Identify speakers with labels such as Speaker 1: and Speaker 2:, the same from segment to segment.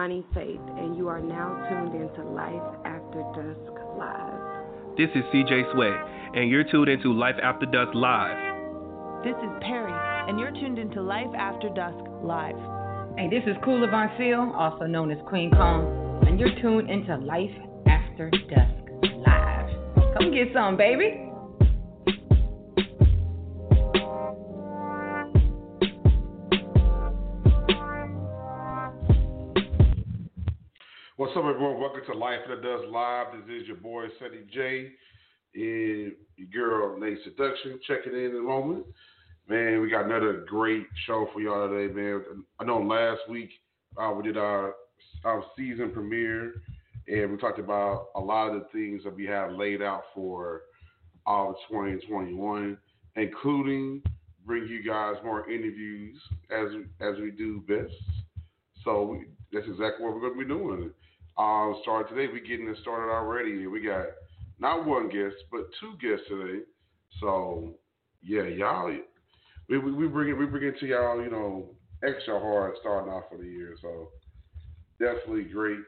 Speaker 1: Bonnie Faith, and you are now tuned into Life After Dusk Live.
Speaker 2: This is CJ Sweat, and you're tuned into Life After Dusk Live.
Speaker 3: This is Perry, and you're tuned into Life After Dusk Live.
Speaker 4: Hey, this is Kula Von Seal, also known as Queen Kong, and you're tuned into Life After Dusk Live. Come get some, baby.
Speaker 5: What's up, everyone? Welcome to Life After Dusk Live. This is your boy, Ceddy J, and your girl, Nayy Seduction, checking in in a moment. Man, we got another great show for y'all today, man. I know last week uh, we did our, our season premiere, and we talked about a lot of the things that we have laid out for all of 2021, including bring you guys more interviews as as we do best. So we, that's exactly what we're going to be doing. Um, today. We're getting it started already. We got not one guest, but two guests today. So yeah, y'all, we we, we bring it we bring it to y'all. You know, extra hard starting off for the year. So definitely great.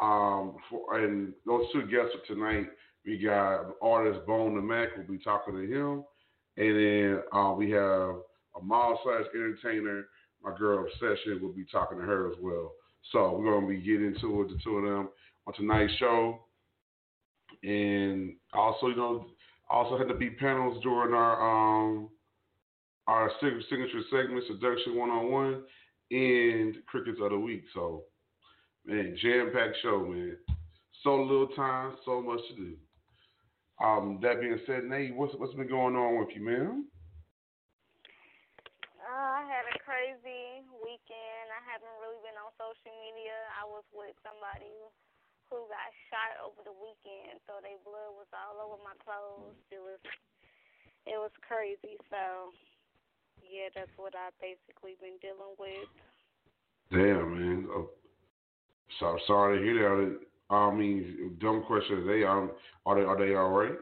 Speaker 5: Um, for, and those two guests for tonight, we got artist Bone the Mack. We'll be talking to him, and then uh, we have a mall slash entertainer. My girl Obsession will be talking to her as well. So we're gonna be getting into it, the two of them, on tonight's show. And also, you know, also had to be panels during our um our signature segment, Seduction One on One, and Crickets of the Week. So, man, jam packed show, man. So little time, so much to do. Um, that being said, Nayy, what's what's been going on with you, man?
Speaker 6: Uh, I had a crazy weekend. I haven't really been on social media. I was with somebody who, got shot over the weekend, so their blood was all over my clothes. It was it was crazy. So yeah, that's what I've basically been dealing with.
Speaker 5: Damn, man. Oh, so sorry to hear that. I mean, dumb question. They um, are they are they all right?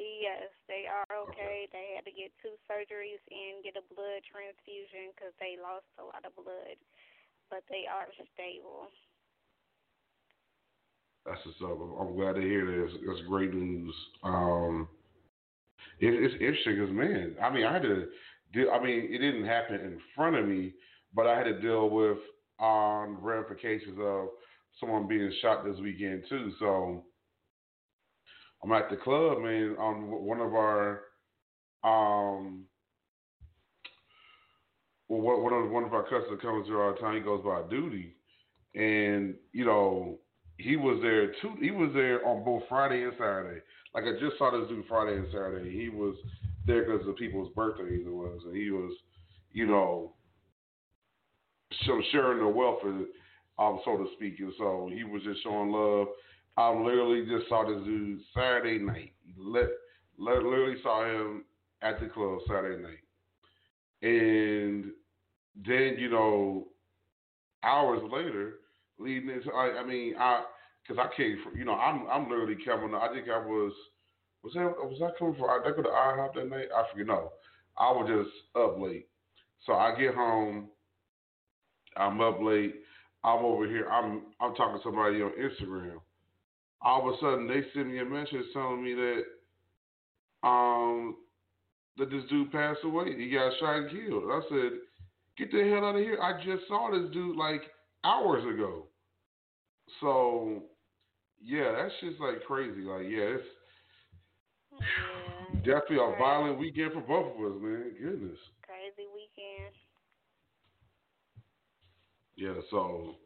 Speaker 6: Yes, they are okay. They had to get two surgeries and get a blood transfusion because they lost a lot of blood, but they are stable.
Speaker 5: That's what's up. I'm glad to hear this. That's great news. Um, it, it's interesting because man, I mean, I had to deal. I mean, it didn't happen in front of me, but I had to deal with um ramifications of someone being shot this weekend too. So I'm at the club, man. On one of our um. Well, one of one of our customers comes all the time. He goes by duty, and you know he was there too. He was there on both Friday and Saturday. Like I just saw this dude Friday and Saturday. He was there because of people's birthdays it was, and he was, you know, sharing the wealth, um, so to speak. And so he was just showing love. I literally just saw this dude Saturday night. Let, literally saw him at the club Saturday night, and then you know, hours later, leading into I, I mean I because I came from you know I'm I'm literally coming. I think I was was that was I coming from? I go to IHOP that night. I forget. No, I was just up late. So I get home. I'm up late. I'm over here. I'm I'm talking to somebody on Instagram. All of a sudden, they send me a message telling me that um that this dude passed away. He got shot and killed. I said, "Get the hell out of here!" I just saw this dude like hours ago. So yeah, that's just like crazy. Like yeah, it's
Speaker 6: Yeah,
Speaker 5: definitely a
Speaker 6: crazy.
Speaker 5: violent weekend for both of us, man. Goodness.
Speaker 6: Crazy weekend.
Speaker 5: Yeah, so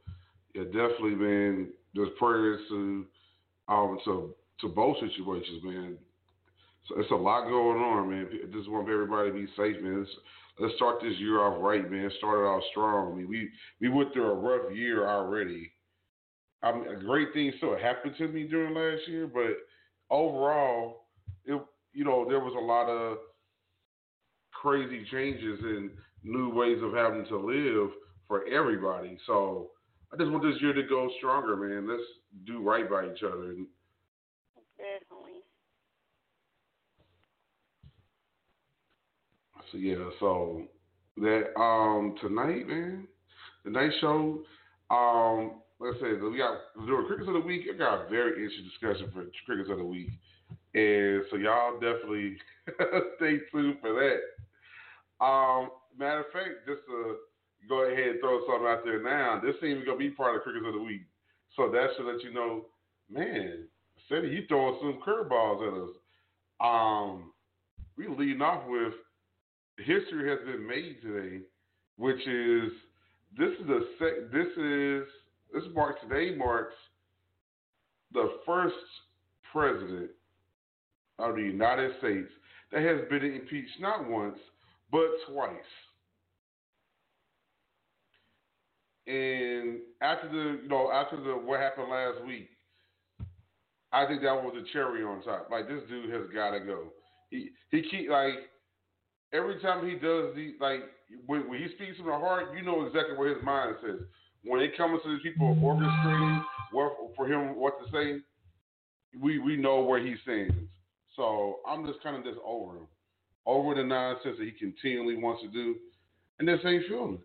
Speaker 5: yeah, definitely, man. There's prayers to um to to both situations, man. So it's a lot going on, man. I just want everybody to be safe, man. Let's, let's start this year off right, man. Start it off strong. I mean, we we went through a rough year already. I mean, a great thing still happened to me during last year, but overall, it you know there was a lot of crazy changes and new ways of having to live for everybody. So I just want this year to go stronger, man. Let's do right by each other.
Speaker 6: Definitely.
Speaker 5: So yeah, so that um tonight, man, the night show, um, like I said, we got during crickets of the week. I got a very interesting discussion for crickets of the week, and so y'all definitely stay tuned for that. Um, matter of fact, just to go ahead and throw something out there now, this ain't gonna be part of crickets of the week, so that should let you know, man, Ceddy, you throwing some curveballs at us. Um, we leading off with history has been made today, which is this is a sec, this is this marks today marks the first president of the United States that has been impeached not once but twice. And after the you know after the what happened last week, I think that was a cherry on top. Like this dude has got to go. He he keep like every time he does the like when, when he speaks from the heart, you know exactly what his mind says. When it comes to these people orchestrating what for him what to say, we we know where he stands. So I'm just kind of just over him, over the nonsense that he continually wants to do, and this ain't feeling.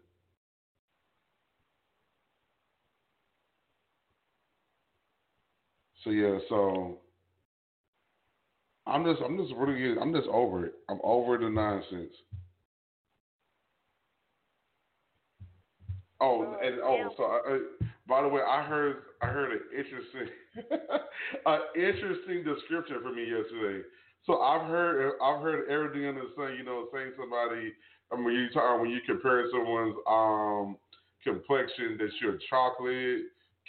Speaker 5: So yeah, so I'm just I'm just really I'm just over it. I'm over the nonsense. Oh, and oh, so I, uh, by the way, I heard I heard an interesting an interesting description from me yesterday. So I've heard I've heard everything under the sun. You know, saying somebody. I mean, you talk when you compare someone's um complexion that you're chocolate,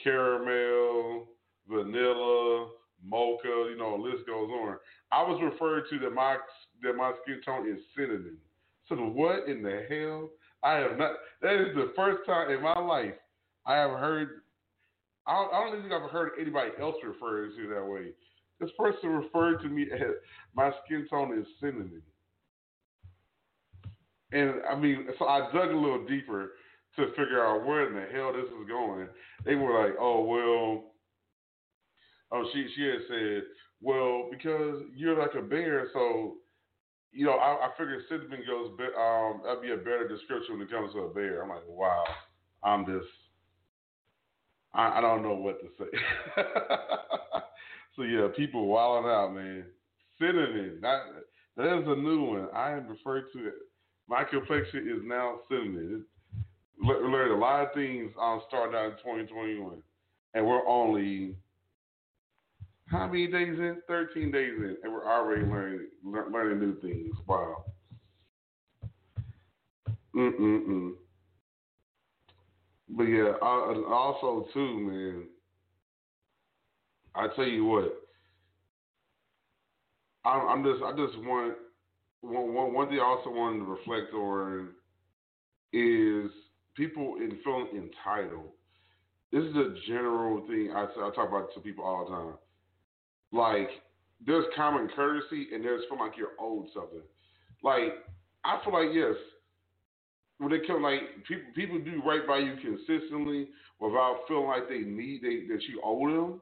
Speaker 5: caramel, vanilla, mocha, you know, list goes on. I was referred to that my that my skin tone is cinnamon. So what in the hell? I have not. That is the first time in my life I have heard. I don't, I don't think I've heard anybody else refer to that way. This person referred to me as my skin tone is cinnamon. And I mean, so I dug a little deeper to figure out where in the hell this is going. They were like, "Oh well, oh she she had said, well because you're like a bear, so you know I, I figured cinnamon goes be, um that'd be a better description when it comes to a bear. I'm like, wow, I'm just I, I don't know what to say. so yeah, people wilding out, man. Cinnamon, that that is a new one. I am referred to it. My complexion is now cinnamon. We learned a lot of things on starting out in 2021, and we're only how many days in? 13 days in, and we're already learning learning new things. Wow. Mm-mm-mm. But yeah, also too, man. I tell you what, I'm, I'm just I just want one, one, one thing I also wanted to reflect on is people in feeling entitled. This is a general thing I, I talk about to people all the time like there's common courtesy and there's feeling like you're owed something. Like I feel like yes, when they come like people people do right by you consistently without feeling like they need they, that you owe them.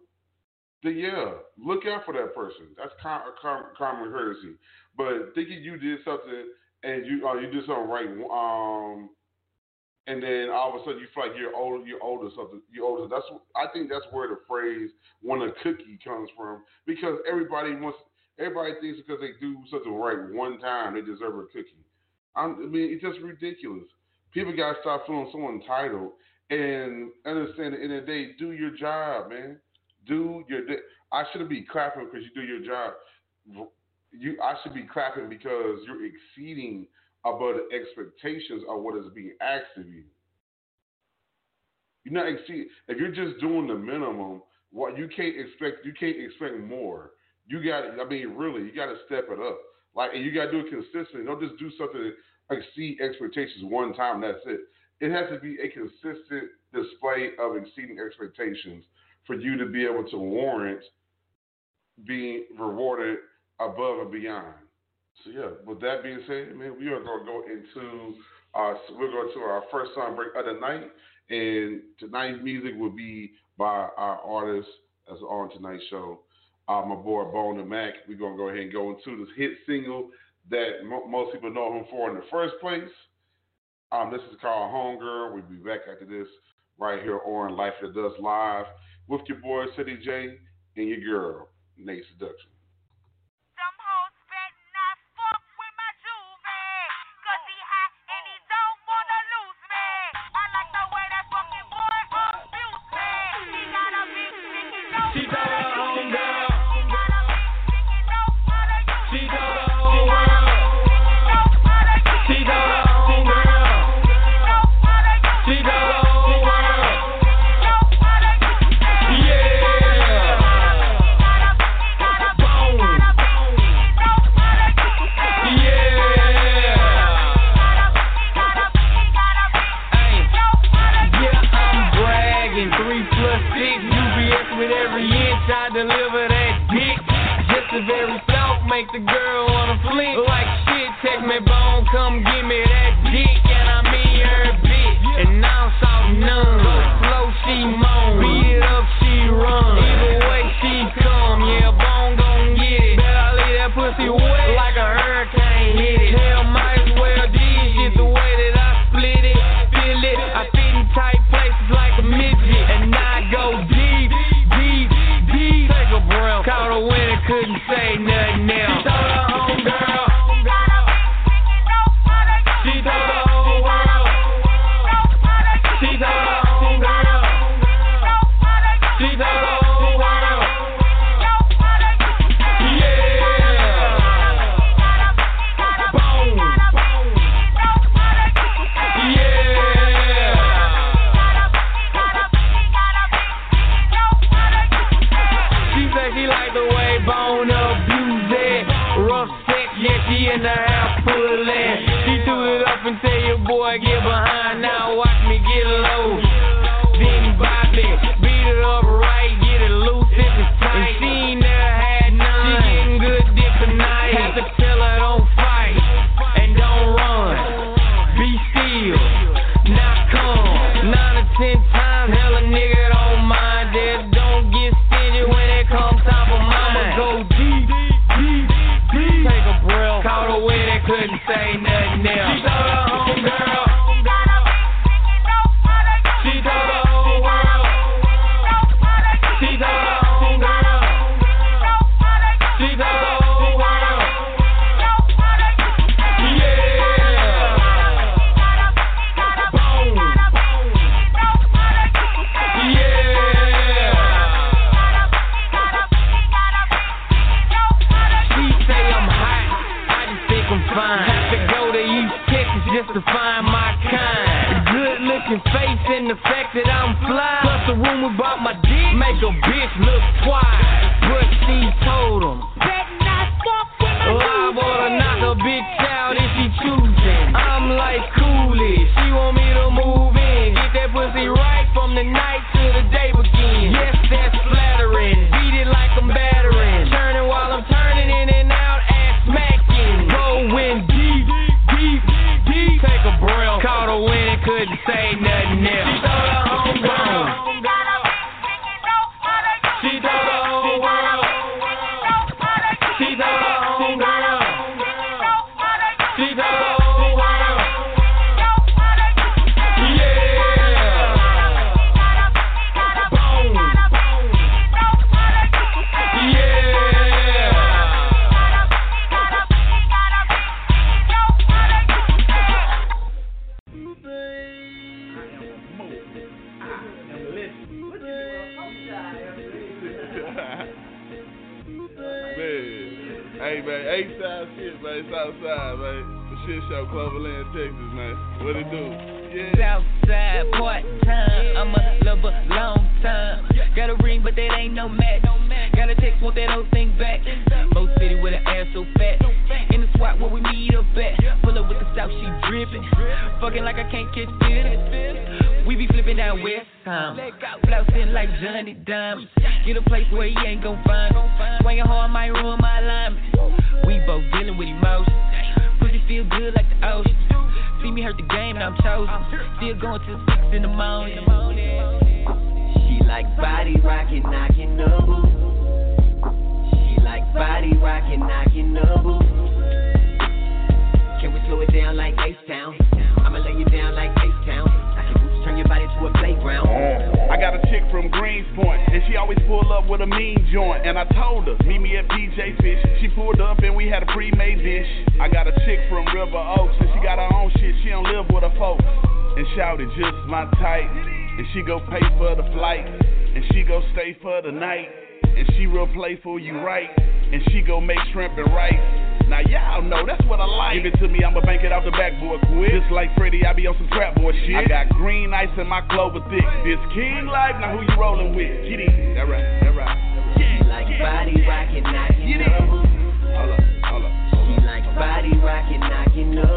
Speaker 5: Then yeah, look out for that person. That's com- com- common courtesy. But thinking you did something and you uh, you did something right, um, and then all of a sudden you feel like you're old, you're older something, you're older. That's I think that's where the phrase "want a cookie" comes from because everybody wants, everybody thinks because they do something right one time they deserve a cookie. I'm, i mean, it's just ridiculous. People gotta stop feeling so entitled and understand at the end of the day, do your job, man. Do your. I shouldn't be clapping because you do your job. You, I should be clapping because you're exceeding above the expectations of what is being asked of you. You're not exceeding. If you're just doing the minimum, what you can't expect, you can't expect more. you got. I mean, really, you got to step it up. Like, and you got to do it consistently. Don't just do something exceed expectations one time. That's it. It has to be a consistent display of exceeding expectations for you to be able to warrant being rewarded above and beyond. So yeah, with that being said, man, we are gonna go into uh, we're going to our first song break of the night, and tonight's music will be by our artist that's on tonight's show, uh, my boy Bone and Mack. We're gonna go ahead and go into this hit single that mo- most people know him for in the first place. Um, this is called Homegurl. We'll be back after this right here on Life After Dusk Live with your boy Ceddy J and your girl Nayy Seduction.
Speaker 7: Got a ring, but that ain't no match. Get a place where he ain't gon' find me. Swinging hard might ruin my alignment. We both dealing with emotions. Pussy feel good like the ocean. See me hurt the game and I'm chosen. Still going till six in the morning.
Speaker 8: She like body rockin', knockin' the booth. She like body rockin', knockin' the booth. Can we slow it down like H-Town? I'ma lay you down like your body to a playground.
Speaker 9: I got a chick from Greenspoint, and she always pull up with a mean joint. And I told her, meet me at PJ Fish. She pulled up and we had a pre-made dish. I got a chick from River Oaks, and she got her own shit. She don't live with her folks. And shouted just my type. And she go pay for the flight. And she go stay for the night. And she real playful, you right. And she go make shrimp and rice. Now y'all know that's what I like. Give it to me, I'ma bank it off the backboard quick. Just like Freddie, I be on some trap boy shit. I got green ice in my clover thick. This king life, now who you rolling with? Get it. That right, that right.
Speaker 8: She like body rockin', knockin' the booth.
Speaker 9: Hold up, hold up.
Speaker 8: She like body rockin', knockin' the.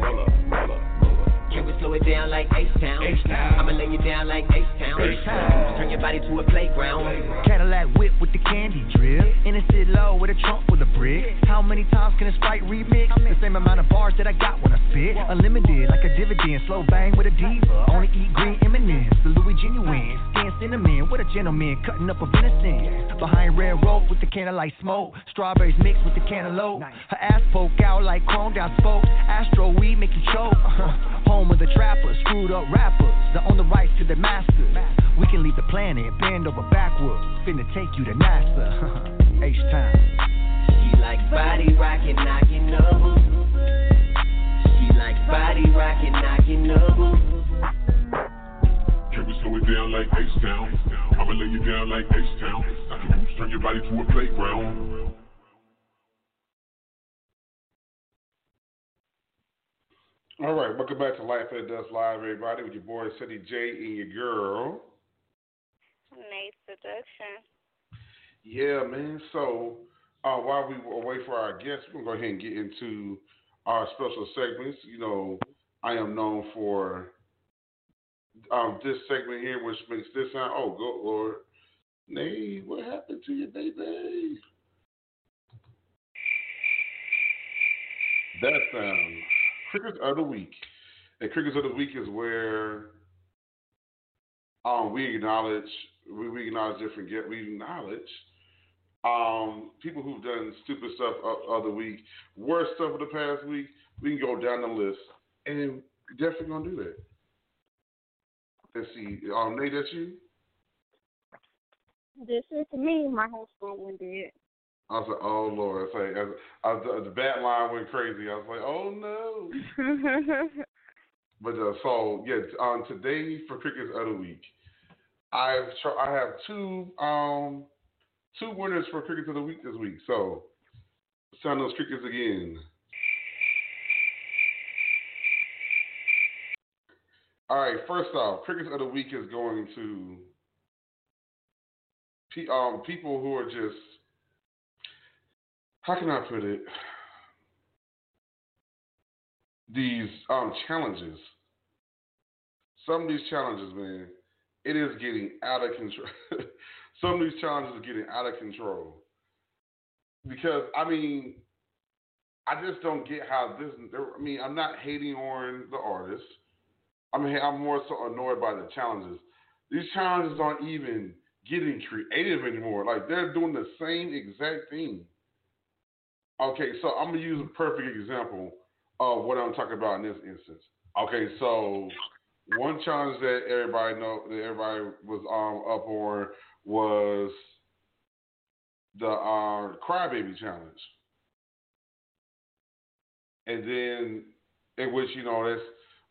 Speaker 9: Roll up, roll up.
Speaker 8: Can we slow it down like Ace Town? I'ma lay you down like Ace Town. Turn your body to a playground.
Speaker 10: Cadillac whip with the candy drip. In a sit low with a trunk full of brick. How many times can a sprite remix? The same amount of bars that I got when I spit. Unlimited like a dividend. Slow bang with a diva. Only eat green M&M's. The Louis genuine. Skin cinnamon. What a gentleman cutting up a venison. Behind red rope with the candlelight smoke. Strawberries mixed with the cantaloupe. Her ass poke out like chromed out spokes. Astro weed make you choke. Uh-huh. Home of the trappers, screwed up rappers. That own the rights to the masters. We can leave the planet, bend over backwards. Finna take you to NASA. H time.
Speaker 8: She like body rockin', knockin' the booth. She like body rockin', knockin' the booth.
Speaker 9: Can we slow it down like H-Town? I'ma lay you down like H-Town. I can boost, turn your body to a playground.
Speaker 5: All right, welcome back to Life After Dusk Live, everybody, with your boy Ceddy J and your girl.
Speaker 6: Nayy Seduction.
Speaker 5: Yeah, man. So uh, while we were away for our guests, we're gonna go ahead and get into our special segments. You know, I am known for um, this segment here, which makes this sound. Oh, good lord, Nayy, what happened to you, baby? That sound. Crickets of the week. And crickets of the week is where um, we acknowledge we, we acknowledge different get we acknowledge um, people who've done stupid stuff of, the week, worst stuff of the past week. We can go down the list, and definitely gonna do that. Let's see, um, Nayy, that's you.
Speaker 1: This is me. My husband dead.
Speaker 5: I was like, oh lord, I like, as, I the bat line went crazy. I was like, oh no. But uh, so yeah, um, today for crickets of the week, I've tr- I have two um two winners for crickets of the week this week. So sound those crickets again. All right, first off, crickets of the week is going to pe- um people who are just how can I put it? These um challenges. Some of these challenges, man, it is getting out of control. Some of these challenges are getting out of control. Because I mean, I just don't get how this. I mean, I'm not hating on the artists. I mean, I'm more so annoyed by the challenges. These challenges aren't even getting creative anymore. Like they're doing the same exact thing. Okay, so I'm gonna use a perfect example of what I'm talking about in this instance. Okay, so one challenge that everybody know that everybody was um up on was the uh, crybaby challenge, and then in which you know that's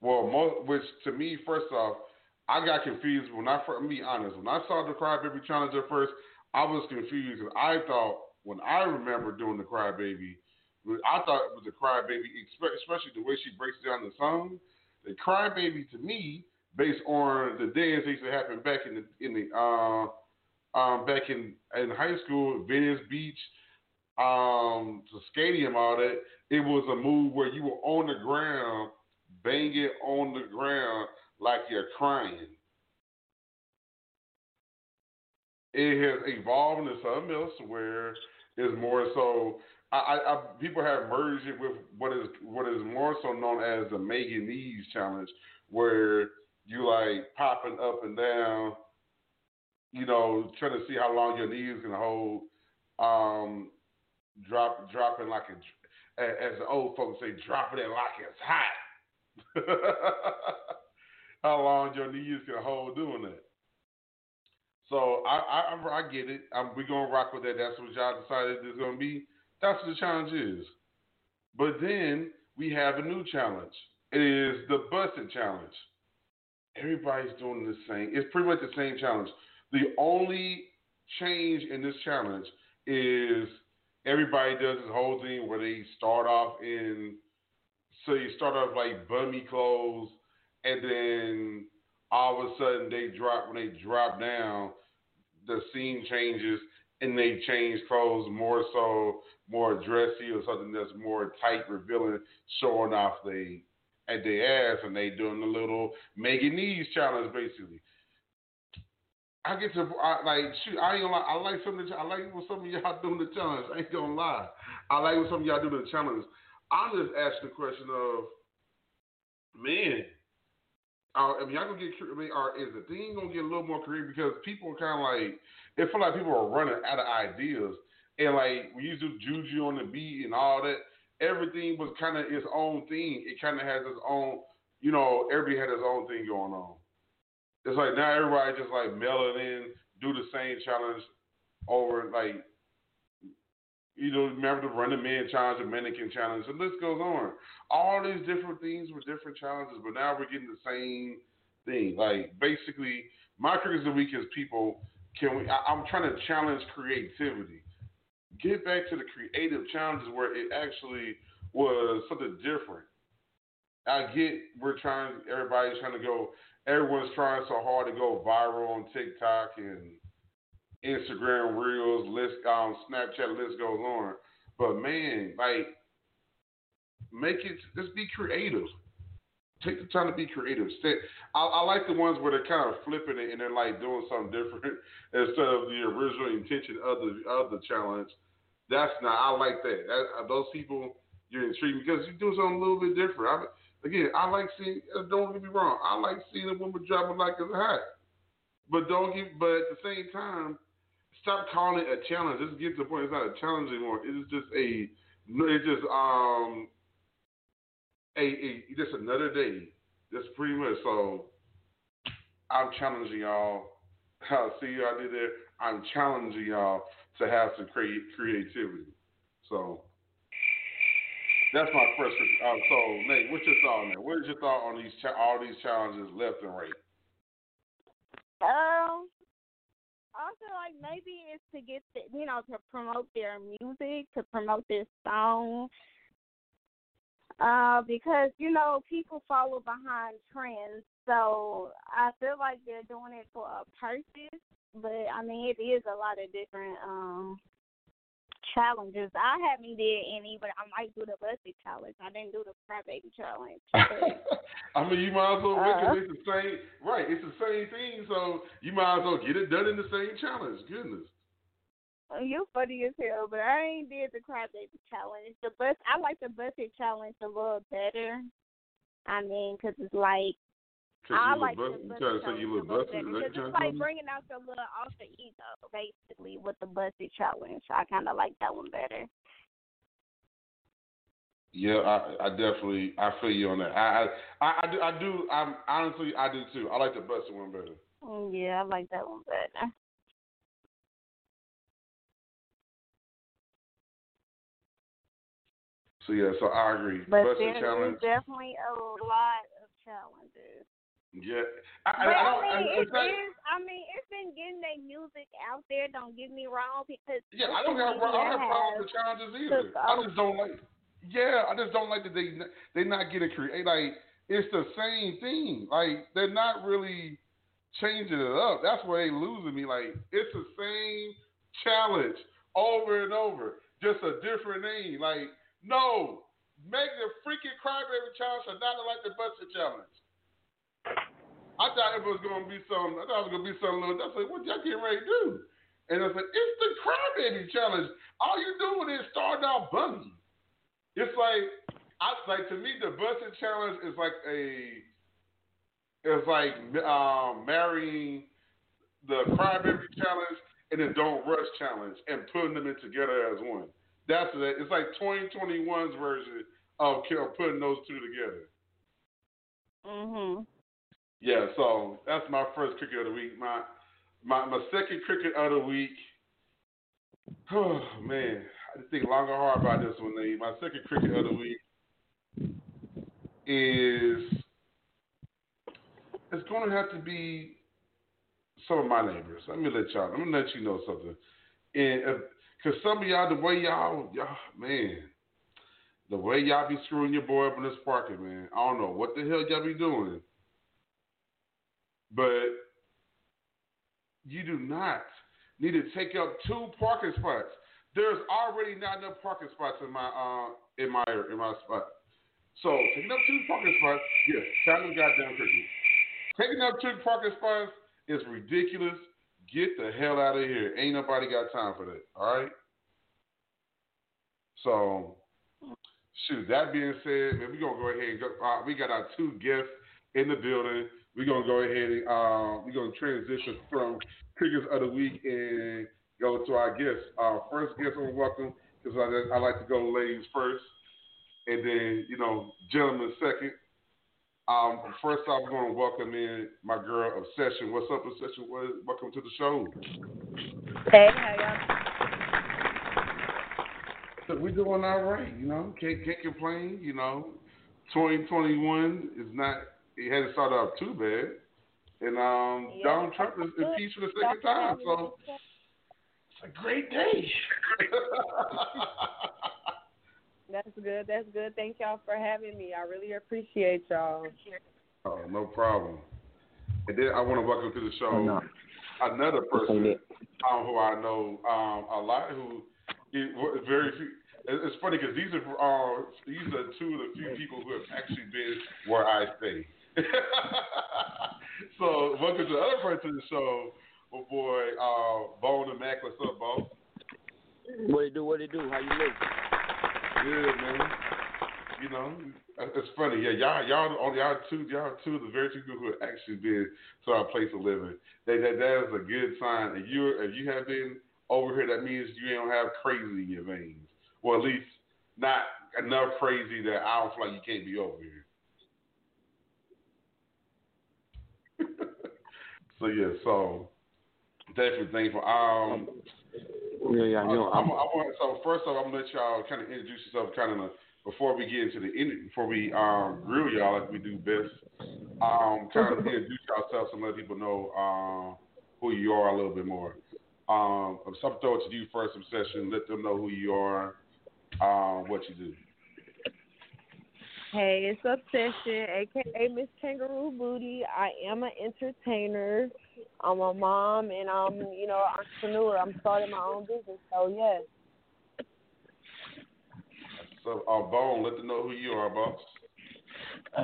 Speaker 5: well, most, which to me first off, I got confused when I first, be honest when I saw the crybaby challenge at first, I was confused because I thought when I remember doing the crybaby, I thought it was the crybaby, especially the way she breaks down the song. The crybaby to me, based on the dance that used to happen back in the in the uh, um, back in in high school, Venice Beach, um, the stadium, all that. It was a move where you were on the ground, banging on the ground like you're crying. It has evolved into something else where it's more so. I, I, I people have merged it with what is what is more so known as the Megan Knees challenge, where you like popping up and down, you know, trying to see how long your knees can hold. Um, drop dropping like a, as the old folks say, dropping it like it's hot. how long your knees can hold doing that. So I I, I get it. I'm, we're gonna rock with that. That's what y'all decided it's gonna be. That's what the challenge is. But then we have a new challenge. It is the busted challenge. Everybody's doing the same. It's pretty much the same challenge. The only change in this challenge is everybody does this whole thing where they start off in so you start off like bummy clothes and then all of a sudden they drop when they drop down the scene changes and they change clothes more so more dressy or something that's more tight revealing showing off the at their ass and they doing the little Megan Knees challenge basically. I get to I, like shoot. I ain't gonna lie. I like some of the, I like what some of y'all doing the challenge. I ain't gonna lie. I like what some of y'all doing the challenge. I'm just asking the question of, man. Uh, I mean, y'all gonna get. I mean, are, is the thing gonna get a little more creative because people are kind of like it feel like people are running out of ideas and like we used to do juju on the beat and all that. Everything was kind of its own thing. It kind of has its own. You know, everybody had its own thing going on. It's like now everybody just like it in, do the same challenge over like you know, remember the running man challenge, the mannequin challenge, the list goes on. All these different things were different challenges, but now we're getting the same thing. Like basically, my critique of the week is people can we? I, I'm trying to challenge creativity. Get back to the creative challenges where it actually was something different. I get we're trying, everybody's trying to go everyone's trying so hard to go viral on TikTok and Instagram Reels, list, um, Snapchat list goes on. But man, like, make it just be creative. Take the time to be creative. I, I like the ones where they're kind of flipping it and they're like doing something different instead of the original intention of the of the challenge. That's not. I like that. that those people you're intrigued because you're doing something a little bit different. I, Again, I like seeing. Uh, don't get me wrong. I like seeing a woman dropping like it's hot. But don't get. But at the same time, stop calling it a challenge. Just get to the point. It's not a challenge anymore. It's just a. It's just um. A, a just another day. That's pretty much so. I'm challenging y'all. See you I did there. I'm challenging y'all to have some create creativity. So that's my first. Uh, so Nayy, what's your thought on that? What is your thought on these all these challenges left and right?
Speaker 6: Um, I feel like maybe it's to get the, you know to promote their music, to promote their song. Uh, because you know people follow behind trends, so I feel like they're doing it for a purpose. But I mean, it is a lot of different um challenges. I haven't did any, but I might do the busted challenge. I didn't do the crybaby challenge.
Speaker 5: I mean, you might as well
Speaker 6: uh,
Speaker 5: it's the same, right? It's the same thing, so you might as well get it done in the same challenge. Goodness.
Speaker 6: You funny as hell, but I ain't did the crybaby challenge. The bus, I like the busted challenge a little better. I mean, cause it's like I like
Speaker 5: bust,
Speaker 6: the
Speaker 5: you trying to say you look busted?
Speaker 6: Because it's like bringing out the little alter ego, basically, with the busted challenge. I kind of like that one better.
Speaker 5: Yeah, I, I definitely I feel you on that. I I I do I do I'm honestly I do too. I like the busted one better.
Speaker 6: Mm, yeah, I like that one better.
Speaker 5: So yeah, so I agree.
Speaker 6: But
Speaker 5: busted
Speaker 6: there
Speaker 5: challenge.
Speaker 6: is definitely a lot of challenges.
Speaker 5: Yeah, I,
Speaker 6: but
Speaker 5: I,
Speaker 6: I,
Speaker 5: I,
Speaker 6: mean,
Speaker 5: I,
Speaker 6: it is. I mean, it's been getting their music out there. Don't get me wrong, because
Speaker 5: Yeah, I don't have I don't have problems with challenges either. I just don't like. Yeah, I just don't like that they they not getting creative. Like it's the same thing. Like they're not really changing it up. That's where they losing me. Like it's the same challenge over and over, just a different name. Like no, make the freaking crybaby challenge or not like the busted challenge. I thought it was gonna be some. I thought it was gonna be something. Little, I said, what y'all getting ready to do? And I said, it's the crybaby challenge. All you doing is starting out buggy. It's like, I like to me, the busted challenge is like a, it's like um, marrying the crybaby challenge and the don't rush challenge and putting them in together as one. That's it. It's like 2021's version of putting those two together.
Speaker 1: Mhm.
Speaker 5: Yeah, so that's my first cricket of the week. My my my second cricket of the week. Oh man, I to think long and hard about this one. Nayy. My second cricket of the week is it's going to have to be some of my neighbors. Let me let y'all. Let me let you know something. And because some of y'all, the way y'all, y'all, man, the way y'all be screwing your boy up in this parking, man. I don't know what the hell y'all be doing, but you do not need to take up two parking spots. There's already not enough parking spots in my uh in my in my spot. So taking up two parking spots, yes, to goddamn cricket. Taking up two parking spots is ridiculous. Get the hell out of here. Ain't nobody got time for that. All right. So, shoot. That being said, man, we gonna go ahead and go. Uh, we got our two guests in the building. We're gonna go ahead and uh, we're gonna transition from crickets of the week and go to our guests. Our first guest on welcome because I, I like to go ladies first, and then you know gentlemen second. Um, first off, going to welcome in my girl Obsession. What's up, Obsession? Welcome to the show.
Speaker 1: Hey, how
Speaker 5: So we're doing all right, you know. Can't can't complain, you know. 2021 is not. It hasn't started off too bad, and um,
Speaker 1: Yeah,
Speaker 5: Donald Trump is impeached for the second time, so it's a great day.
Speaker 1: That's good. That's good. Thank y'all for having me. I really appreciate y'all.
Speaker 5: Oh, no problem. And then I want to welcome to the show
Speaker 1: Oh, no.
Speaker 5: another person um, who I know um, a lot who very few. It's funny because these are uh, these are two of the few people who have actually been where I stay. so welcome to the other person to the show, my boy uh, Bone and Mack. What's up, Bone?
Speaker 11: What it do? What it do? How you look?
Speaker 5: Good man. You know, it's funny. Yeah, y'all, y'all, oh, y'all two, y'all two of the very two people who have actually been to our place of living. That that, that is a good sign. If you if you have been over here, that means you don't have crazy in your veins, or at least not enough crazy that I don't feel like you can't be over here. So yeah, so definitely thankful. Um,
Speaker 11: Yeah, yeah,
Speaker 5: I,
Speaker 11: you know,
Speaker 5: I'm,
Speaker 11: I'm,
Speaker 5: I want so first off, I'm gonna let y'all kind of introduce yourself, kind of before we get into the in- before we um grill y'all like we do best. Um, kind of introduce yourself so let people know um who you are a little bit more. Um, some throw it to you first, obsession. Let them know who you are, um, what you do.
Speaker 1: Hey, it's Obsession, aka Miss Kangaroo Booty. I am an entertainer. I'm a mom and I'm, you know, an entrepreneur. I'm starting my own business. So yes.
Speaker 5: So, uh, Bone, let them know who you are, boss.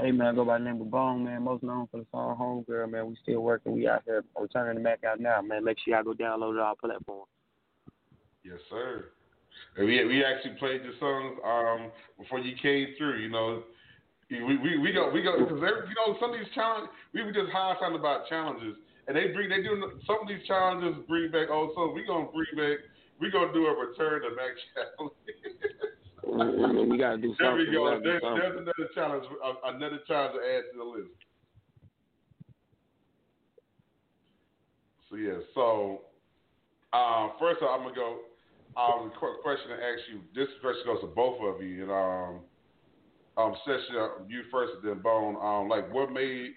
Speaker 11: hey man, I go by the name of Bone, man. Most known for the song Homegurl, man. We still working. We out here. We're turning the Mac out now, man. Make sure y'all go download it on our platform.
Speaker 5: Yes, sir. And we we actually played the songs um before you came through. You know, we we we go we go because you know some of these challenges we were just high something about challenges, and they bring they do some of these challenges bring back old songs. We gonna bring back we gonna do a return to Mac challenge.
Speaker 11: We gotta do something.
Speaker 5: there we go.
Speaker 11: gotta
Speaker 5: There, there's another challenge. Another challenge to add to the list. So yeah. So uh, first off, I'm gonna go. Um, question to ask you. This question goes to both of you. And um, um, Session, you first, then Bone. Um, like, what made,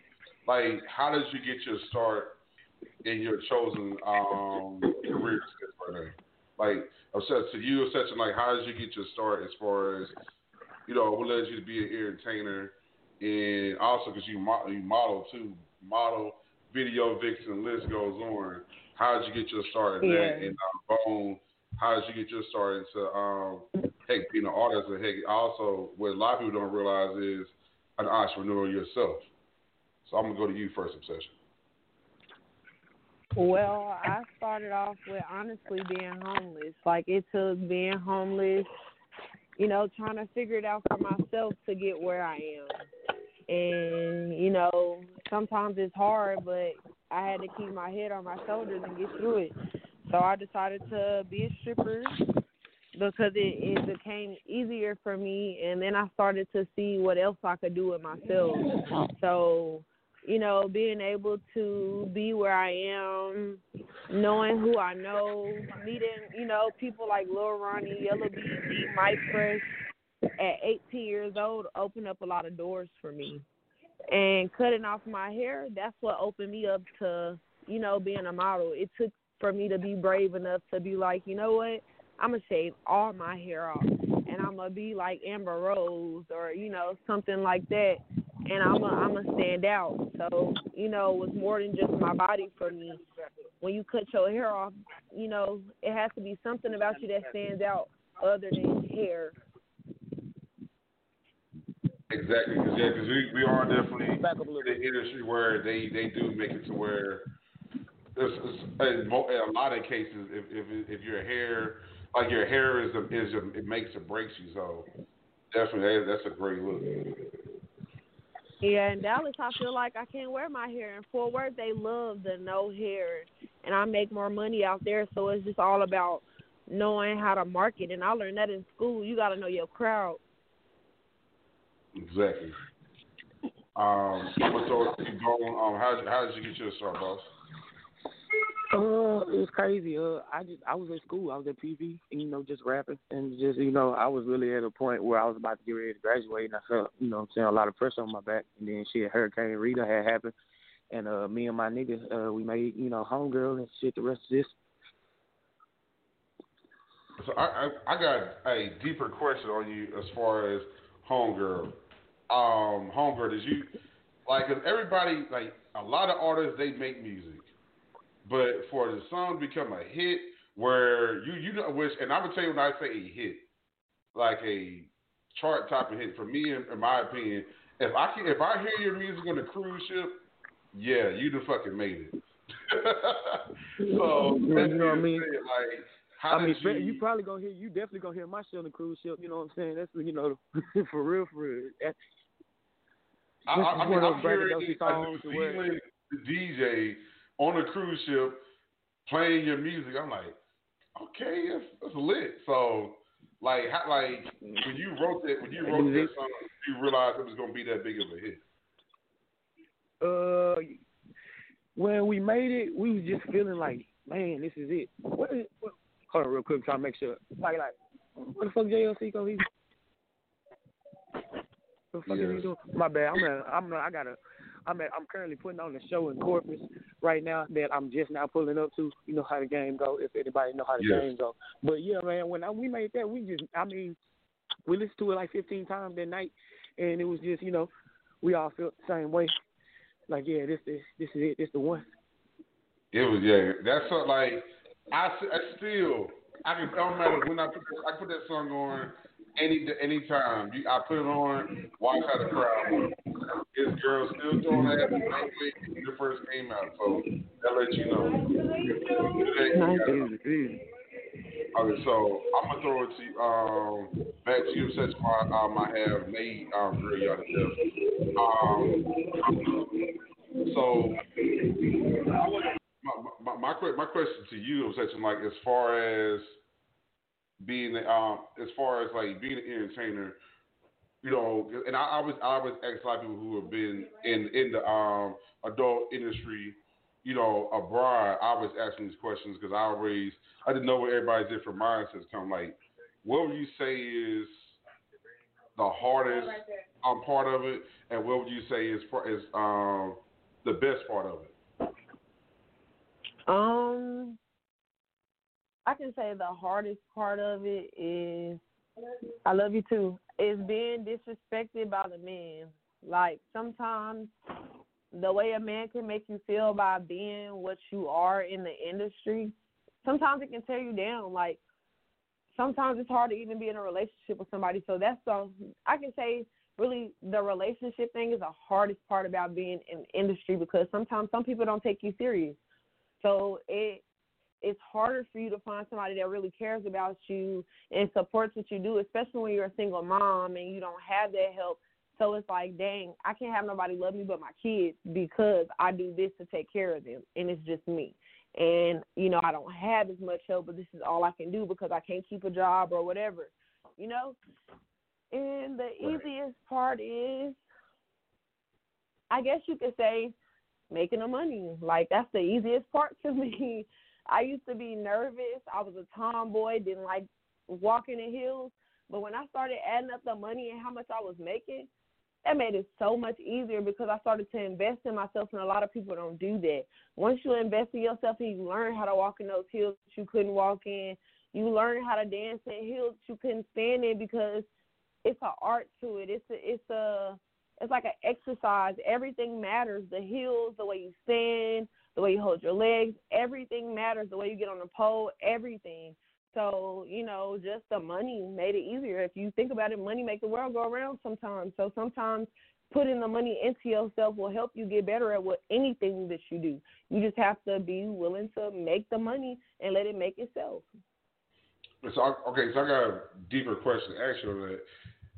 Speaker 5: like, how did you get your start in your chosen um career right now? Like, Obsession, to you, Obsession, like, how did you get your start as far as, you know, what led you to be an entertainer, and also because you mo- you model too, model video vixen, list goes on. How did you get your start in
Speaker 1: Yeah.
Speaker 5: that? And uh, Bone, how did you get your start into um, heck being an artist? And heck, also what a lot of people don't realize is an entrepreneur yourself. So I'm gonna go to you first, Obsession.
Speaker 1: Well, I started off with honestly being homeless. Like it took being homeless, you know, trying to figure it out for myself to get where I am. And, you know, sometimes it's hard, but I had to keep my head on my shoulders and get through it. So I decided to be a stripper because it, it became easier for me and then I started to see what else I could do with myself. So, you know, being able to be where I am, knowing who I know, meeting, you know, people like Lil Ronnie, Yella Beezy, Mike Fresh at 18 years old opened up a lot of doors for me. And cutting off my hair, that's what opened me up to, you know, being a model. It took for me to be brave enough to be like, you know what? I'm gonna shave all my hair off, and I'm gonna be like Amber Rose or you know something like that, and I'm gonna I'm gonna stand out. So you know, it was more than just my body for me. When you cut your hair off, you know, it has to be something about you that stands out other than hair.
Speaker 5: Exactly, because yeah, because we, we are definitely in the industry where they, they do make it to where it's, it's, in, a lot of cases if if if your hair like your hair is a, is a, it makes or breaks you. So definitely that's a great look.
Speaker 1: Yeah, in Dallas, I feel like I can't wear my hair. In Fort Worth, they love the no hair, and I make more money out there. So it's just all about knowing how to market, and I learned that in school. You got to know your crowd.
Speaker 5: Exactly. Um, I'm gonna throw it to you, Bone. Um, how how did you get your start, boss?
Speaker 11: Uh, it was crazy. Uh, I just I was at school. I was at PV, and you know, just rapping, and just you know, I was really at a point where I was about to get ready to graduate, and I felt you know, I'm saying a lot of pressure on my back. And then shit, Hurricane Rita had happened, and uh, me and my nigga, uh, we made you know, homegirl and shit. The rest is
Speaker 5: So I, I I got a deeper question on you as far as homegirl. Um, homegirl, did you like? Cause everybody like a lot of artists they make music, but for the song to become a hit, where you you know which, and I would tell you when I say a hit, like a chart topping hit for me, in, in my opinion, if I can if I hear your music on a cruise ship, yeah, you the fucking made it. so
Speaker 11: You know what I mean?
Speaker 5: Like, how
Speaker 11: I mean,
Speaker 5: you,
Speaker 11: you probably gonna hear you definitely gonna hear my shit on the cruise ship. You know what I'm saying? That's you know for real, for real. That,
Speaker 5: I, I, I mean, I'm hearing it, like,
Speaker 11: songs
Speaker 5: the
Speaker 11: to where-
Speaker 5: feeling the DJ on a cruise ship playing your music. I'm like, okay, that's, that's lit. So, like, how, like when you wrote that, when you wrote that song, you realized it was gonna be that big of a hit.
Speaker 11: uh, when we made it, we was just feeling like, man, this is it. What is, what, hold on, real quick, trying to make sure. Like, like, what the fuck, JLC go? He's what the fuck is he doing? My bad. I'm at, I'm I gotta. I'm at, I'm currently putting on a show in Corpus right now that I'm just now pulling up to. You know how the game go. If anybody know how the
Speaker 5: Yes.
Speaker 11: game go. But yeah, man, when I, we made that, we just, I mean, we listened to it like 15 times that night, and it was just, you know, we all felt the same way. Like, yeah, this is this is it. This the one.
Speaker 5: It was yeah. That's what, like I, I still I can don't matter when I put I put that song on any any time. You, I put it on, watch how the crowd. This girl still doing that the same way it first came out. So that let you know. Today, Okay, so I'm gonna throw it to you, um, back to you. Such my um, I have made um, grill y'all to death. Um, so my, my, my, my question to you is such like as far as being um as far as like being an entertainer, you know, and I, I was I always ask a lot of people who have been in in the um adult industry, you know, abroad. I was asking these questions because I always I didn't know where everybody's different mindsets come. Like, what would you say is the hardest um part of it, and what would you say is is um the best part of it?
Speaker 1: Um, I can say the hardest part of it is I love you too. Is being disrespected by the men. Like sometimes the way a man can make you feel by being what you are in the industry, sometimes it can tear you down. Like sometimes it's hard to even be in a relationship with somebody. So that's the I can say really the relationship thing is the hardest part about being in industry because sometimes some people don't take you serious. So it it's harder for you to find somebody that really cares about you and supports what you do, especially when you're a single mom and you don't have that help. So it's like, dang, I can't have nobody love me but my kids because I do this to take care of them, and it's just me. And you know, I don't have as much help, but this is all I can do because I can't keep a job or whatever, you know. And the right. easiest part is, I guess you could say, making the money. Like that's the easiest part to me. I used to be nervous. I was a tomboy, didn't like walking in heels. But when I started adding up the money and how much I was making, that made it so much easier because I started to invest in myself, and a lot of people don't do that. Once you invest in yourself and you learn how to walk in those heels that you couldn't walk in, you learn how to dance in heels that you couldn't stand in because it's an art to it. It's a, it's a it's like an exercise. Everything matters. The heels, the way you stand, the way you hold your legs, everything matters. The way you get on the pole, everything. So, you know, just the money made it easier. If you think about it, money make the world go around sometimes. So sometimes putting the money into yourself will help you get better at what anything that you do. You just have to be willing to make the money and let it make itself.
Speaker 5: So okay, so I got a deeper question to ask you on that.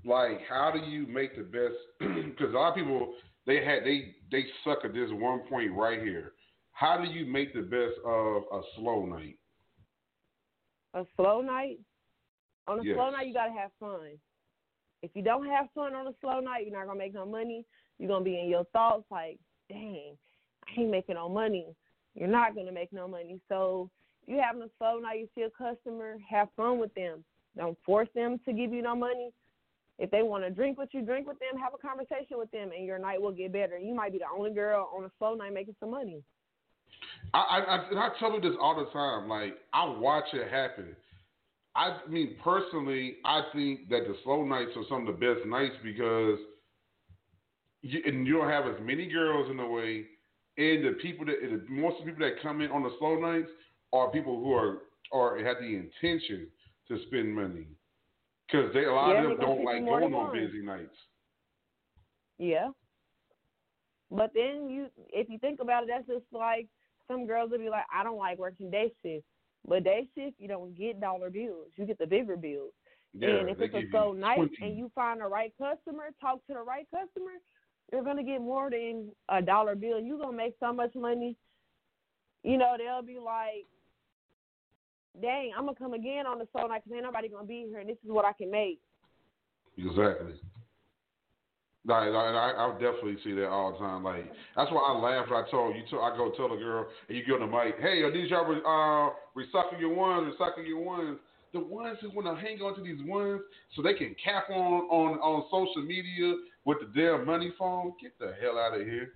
Speaker 5: Like, how do you make the best? Because a lot of people they had they they suck at this one point right here. How do you make the best of a slow night?
Speaker 1: A slow night? On a
Speaker 5: yes.
Speaker 1: slow night, you gotta have fun. If you don't have fun on a slow night, you're not gonna make no money. You're gonna be in your thoughts like, dang, I ain't making no money. You're not gonna make no money. So if you're having a slow night, you see a customer, have fun with them. Don't force them to give you no money. If they want to drink with you, drink with them, have a conversation with them, and your night will get better. You might be the only girl on a slow night making some money.
Speaker 5: I, I, and I tell you this all the time. Like I watch it happen. I mean, personally, I think that the slow nights are some of the best nights because you, and you don't have as many girls in the way, and the people that most of the people that come in on the slow nights are people who are or have the intention to spend money because they a lot
Speaker 1: yeah,
Speaker 5: of them don't like going on busy nights.
Speaker 1: Yeah, but then you, if you think about it, that's just like some girls will be like, I don't like working day shift. But day shift, you don't get dollar bills. You get the bigger bills.
Speaker 5: Yeah,
Speaker 1: and if it's a slow night and you find the right customer, talk to the right customer, you're gonna get more than a dollar bill. You're gonna make so much money. You know, they'll be like, "Dang, I'm gonna come again on the slow night because ain't nobody gonna be here, and this is what I can make."
Speaker 5: Exactly. No, I, I, definitely see that all the time. Like that's why I laugh when I told you. Told, I go tell the girl, and you go to the mic, "Hey, are these y'all uh, recycle your ones? Recycle your ones." The ones who want to hang on to these ones so they can cap on on on social media with the damn money phone. Get the hell out of here,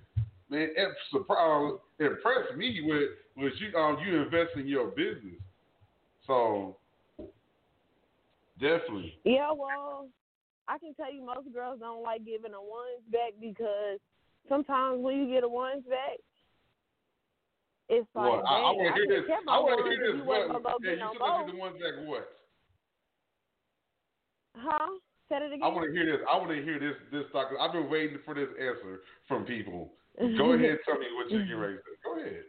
Speaker 5: man! It surprised, impressed me with with you um you invest in your business. So definitely.
Speaker 1: Yeah, well, I can tell you most girls don't like giving a ones back because sometimes when you get a ones back, it's like,
Speaker 5: well, I, I want to hear this. I want to hear this.
Speaker 1: You
Speaker 5: what? Yeah,
Speaker 1: you
Speaker 5: should have the ones back what?
Speaker 1: Huh? Said it again.
Speaker 5: I want to hear this. I want to hear this. This talk. I've been waiting for this answer from people. Go ahead, tell me what you get to. Go ahead.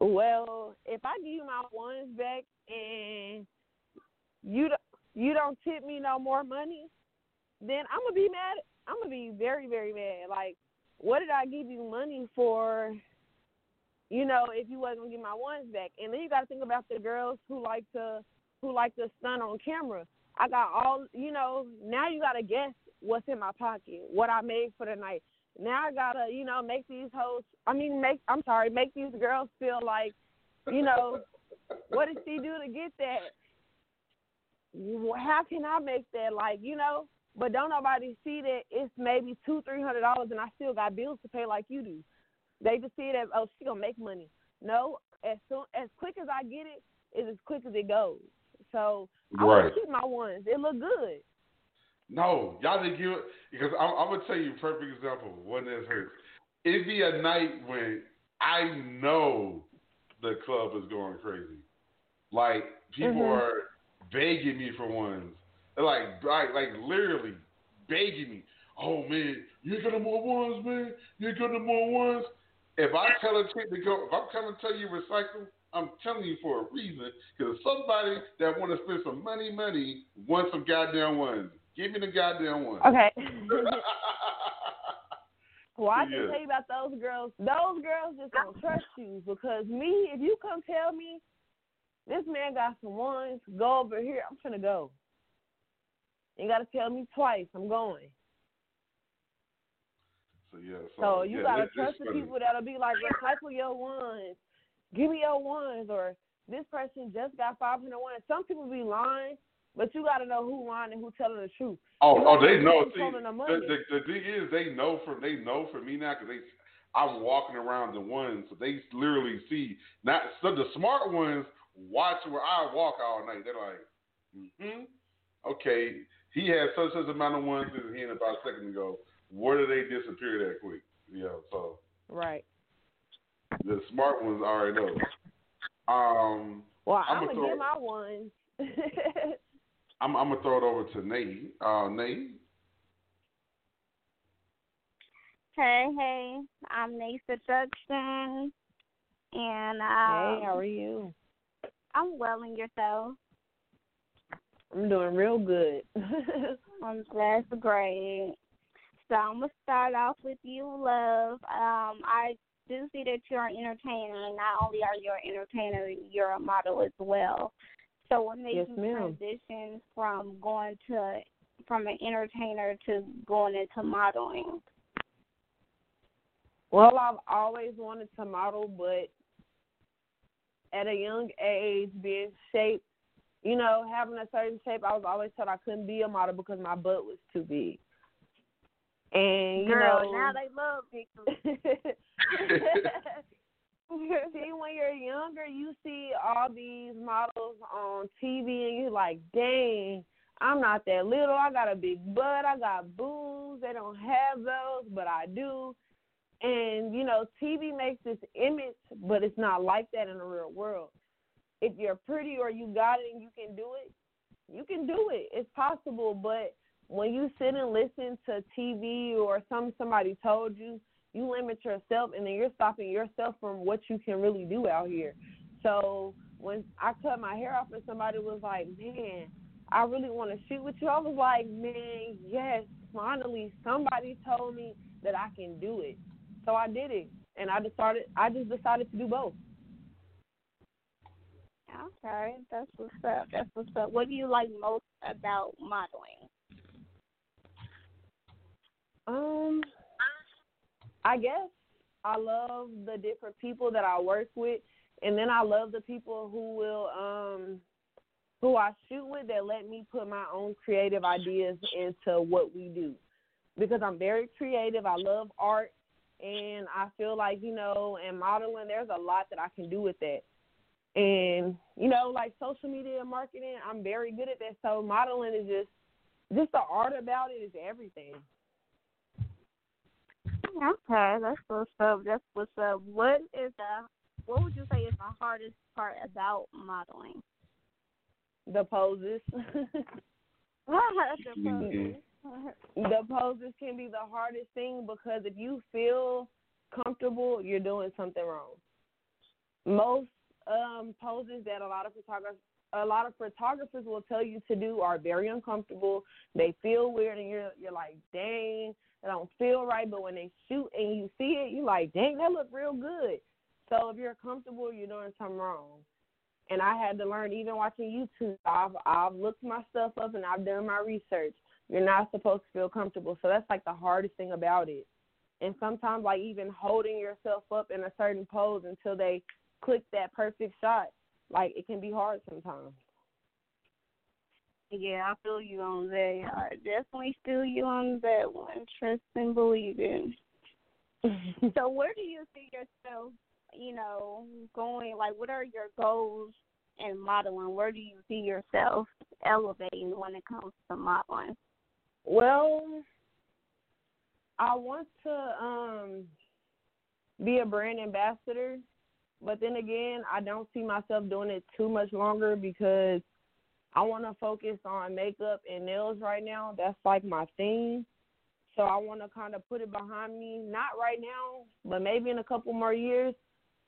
Speaker 1: Well, if I give you my ones back and you you don't tip me no more money, then I'm gonna be mad. I'm gonna be very, very mad. Like, what did I give you money for? You know, if you wasn't gonna give my ones back, and then you got to think about the girls who like to who like to stun on camera. I got all, you know. Now you gotta guess what's in my pocket, what I made for the night. Now I gotta, you know, make these hoes. I mean, make. I'm sorry, make these girls feel like, you know, what did she do to get that? How can I make that? Like, you know, but don't nobody see that it's maybe two, three hundred dollars, and I still got bills to pay like you do. They just see it as, oh, she gonna make money. No, as soon as quick as I get it, is as quick as it goes. So I
Speaker 5: right.
Speaker 1: want to keep my ones. It look good.
Speaker 5: No, y'all didn't give it because I'm, I'm, gonna tell you a perfect example. One that hurts. it'd be a night when I know the club is going crazy. Like people
Speaker 1: Mhm.
Speaker 5: are begging me for ones. They're like, like, like literally begging me. Oh man, you ain't got no more ones, man. You ain't got no more ones. If I tell a chick to go, if I'm coming to tell you recycle, I'm telling you for a reason. Because somebody that want to spend some money, money wants some goddamn ones. Give me the goddamn ones.
Speaker 1: Okay. well, I can
Speaker 5: Yeah.
Speaker 1: tell you about those girls. Those girls just don't trust you because me, if you come tell me this man got some ones, go over here, I'm trying to go. You got to tell me twice. I'm going.
Speaker 5: So yeah. So,
Speaker 1: So you
Speaker 5: yeah,
Speaker 1: gotta trust the people that'll be like, recycle your ones, give me your ones, or this person just got 500 ones. Some people be lying, but you gotta know who lying and who telling the truth.
Speaker 5: Oh,
Speaker 1: You
Speaker 5: oh, they know. See,
Speaker 1: the
Speaker 5: the, the, the thing is, they know for they know for me now because they, I'm walking around the ones, so they literally see. Not so the smart ones watch where I walk all night. They're like, hmm, okay, he has such such amount of ones in his hand about a second ago. Where did they disappear that quick? You know, so
Speaker 1: Right.
Speaker 5: the smart ones already know. Um,
Speaker 1: Well,
Speaker 5: I'm
Speaker 1: I'm
Speaker 5: gonna
Speaker 1: gonna
Speaker 5: throw-
Speaker 1: get my ones.
Speaker 5: I'm, I'm gonna throw it over to Nayy. Uh, Nayy.
Speaker 6: Hey, hey, I'm Nayy Seduction, and um,
Speaker 1: hey, how are you?
Speaker 6: I'm well and yourself.
Speaker 1: I'm doing real good.
Speaker 6: Um, that's great. So I'm gonna start off with you, love. Um, I do see that you're an entertainer. and Not only are you an entertainer, you're a model as well. So what made
Speaker 1: Yes,
Speaker 6: you
Speaker 1: ma'am.
Speaker 6: transition from going to from an entertainer to going into modeling?
Speaker 1: Well, I've always wanted to model, but at a young age, being shaped, you know, having a certain shape, I was always told I couldn't be a model because my butt was too big. And you
Speaker 6: Girl,
Speaker 1: know,
Speaker 6: now they love big
Speaker 1: see, when you're younger, you see all these models on TV, and you're like, dang, I'm not that little. I got a big butt. I got boobs. They don't have those, but I do. And, you know, TV makes this image, but it's not like that in the real world. If you're pretty or you got it and you can do it, you can do it. It's possible, but when you sit and listen to TV or some somebody told you, you limit yourself and then you're stopping yourself from what you can really do out here. So when I cut my hair off and somebody was like, Man, I really want to shoot with you, I was like, Man, yes, finally somebody told me that I can do it. So I did it. And I decided I just decided to do both.
Speaker 6: Okay, that's what's up. That's what's up. What do you like most about modeling?
Speaker 1: Um, I guess I love the different people that I work with, and then I love the people who will um who I shoot with that let me put my own creative ideas into what we do. Because I'm very creative, I love art, and I feel like you know, in modeling, there's a lot that I can do with that. And you know, like social media marketing, I'm very good at that. So modeling is just just the art about it is everything.
Speaker 6: Okay, that's what's up. That's what's up. What is the what would you say is the hardest part about modeling?
Speaker 1: The poses.
Speaker 6: the mm-hmm. poses.
Speaker 1: The poses can be the hardest thing because if you feel comfortable, you're doing something wrong. Most um, poses that a lot of photographers a lot of photographers will tell you to do are very uncomfortable. They feel weird, and you're you're like, dang, that don't feel right. But when they shoot and you see it, you're like, dang, that look real good. So if you're comfortable, you're doing something wrong. And I had to learn even watching YouTube. I've I've looked my stuff up and I've done my research. You're not supposed to feel comfortable. So that's like the hardest thing about it. And sometimes like even holding yourself up in a certain pose until they click that perfect shot, like it can be hard sometimes.
Speaker 6: Yeah, I feel you on that. I definitely feel you on that one. Trust and believe in. so where do you see yourself, you know, going like what are your goals in modeling? Where do you see yourself elevating when it comes to modeling?
Speaker 1: Well, I want to um be a brand ambassador. But then again, I don't see myself doing it too much longer because I want to focus on makeup and nails right now. That's like my thing. So I want to kind of put it behind me, not right now, but maybe in a couple more years.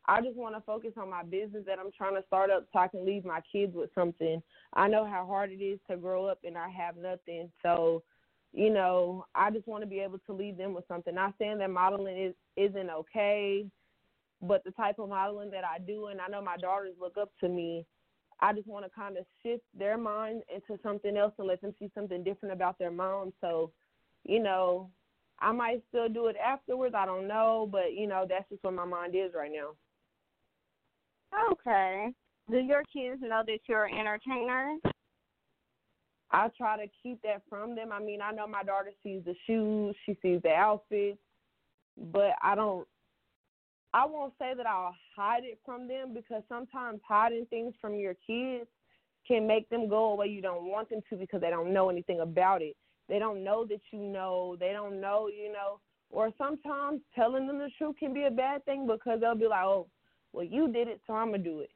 Speaker 1: I just want to focus on my business that I'm trying to start up so I can leave my kids with something. I know how hard it is to grow up and I have nothing. So, you know, I just want to be able to leave them with something. Not saying that modeling is isn't okay, but the type of modeling that I do and I know my daughters look up to me. I just want to kind of shift their mind into something else and let them see something different about their mom. So, you know, I might still do it afterwards. I don't know, but you know, that's just where my mind is right now.
Speaker 6: Okay. Do your kids know that you're an entertainer?
Speaker 1: I try to keep that from them. I mean, I know my daughter sees the shoes, she sees the outfits, but I don't. I won't say that I'll hide it from them because sometimes hiding things from your kids can make them go away you don't want them to because they don't know anything about it. They don't know that you know. They don't know, you know. Or sometimes telling them the truth can be a bad thing because they'll be like, "Oh, well, you did it, so I'm gonna do it."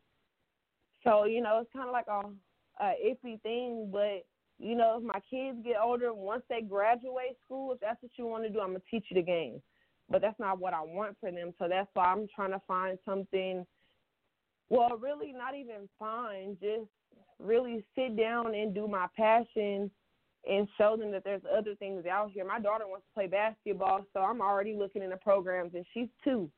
Speaker 1: So you know, it's kind of like a, a iffy thing. But you know, if my kids get older, once they graduate school, if that's what you want to do, I'm gonna teach you the game. But that's not what I want for them. So that's why I'm trying to find something. Well, really, not even find, just really sit down and do my passion and show them that there's other things out here. My daughter wants to play basketball, so I'm already looking into programs, and she's two.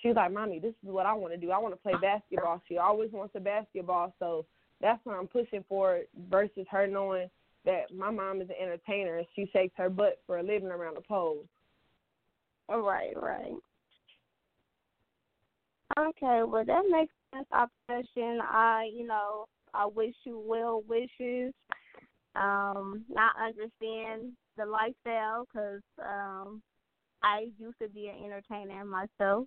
Speaker 1: She's like, "Mommy, this is what I want to do. I want to play basketball." She always wants a basketball, so that's what I'm pushing for. Versus her knowing that my mom is an entertainer and she shakes her butt for a living around the pole.
Speaker 6: Right, right. Okay, well that makes sense. Obsession. I, you know, I wish you well wishes. Um, I understand the lifestyle because um, I used to be an entertainer myself.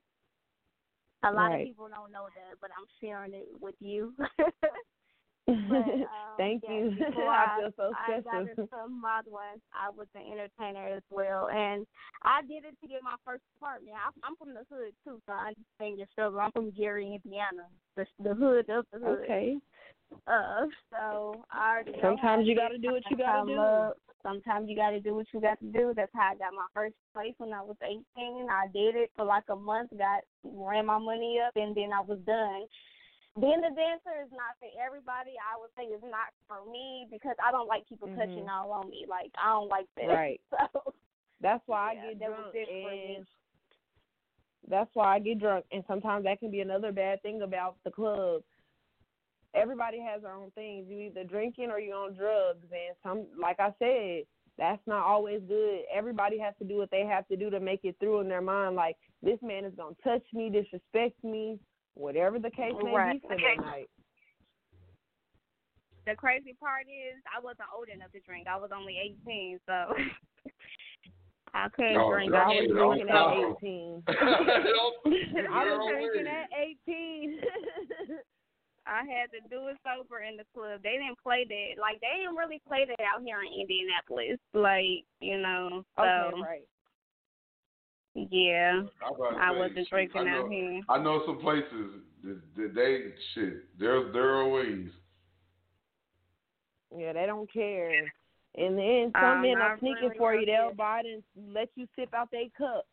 Speaker 6: A lot
Speaker 1: Right.
Speaker 6: of people don't know that, but I'm sharing it with you. But, um,
Speaker 1: Thank
Speaker 6: yeah,
Speaker 1: you. I feel so
Speaker 6: I got
Speaker 1: special.
Speaker 6: into modeling. I was an entertainer as well, and I did it to get my first apartment. I, I'm from the hood too, so I understand your struggle. I'm from Gary, Indiana, the the hood of the hood.
Speaker 1: Okay.
Speaker 6: Uh, so I already
Speaker 1: Sometimes you gotta do what you gotta do.
Speaker 6: up. Sometimes you got to do what you got to do. That's how I got my first place when I was 18. I did it for like a month, got ran my money up, and then I was done. Being a dancer is not for everybody. I would say it's not for me because I don't like people touching
Speaker 1: Mhm.
Speaker 6: all on me. Like I don't like that.
Speaker 1: Right.
Speaker 6: So
Speaker 1: That's why
Speaker 6: Yeah,
Speaker 1: I get
Speaker 6: that
Speaker 1: drunk
Speaker 6: was it for me.
Speaker 1: and that's why I get drunk and sometimes that can be another bad thing about the club. Everybody has their own things. You either drinking or you on drugs and some like I said, that's not always good. Everybody has to do what they have to do to make it through in their mind like this man is gonna touch me, disrespect me, whatever the case may
Speaker 6: Right.
Speaker 1: be for
Speaker 6: Okay.
Speaker 1: that night.
Speaker 6: the crazy part is I wasn't old enough to drink. I was only 18, so I couldn't
Speaker 5: No,
Speaker 6: drink. I
Speaker 1: I
Speaker 6: had
Speaker 1: was
Speaker 6: to
Speaker 5: don't
Speaker 1: drinking at eighteen. I was drinking at eighteen.
Speaker 6: I had to do it sober in the club. They didn't play that. Like they didn't really play that out here in Indianapolis. Like you know, so
Speaker 1: okay, right.
Speaker 6: Yeah,
Speaker 5: I'm about to
Speaker 6: I
Speaker 5: say,
Speaker 6: wasn't drinking
Speaker 5: know,
Speaker 6: out here.
Speaker 5: I know some places that, that they shit. There's there are ways.
Speaker 1: Yeah, they don't care. And then some
Speaker 6: Um,
Speaker 1: men are sneaking
Speaker 6: really
Speaker 1: for you.
Speaker 6: don't
Speaker 1: They'll buy it and let you sip out their cup.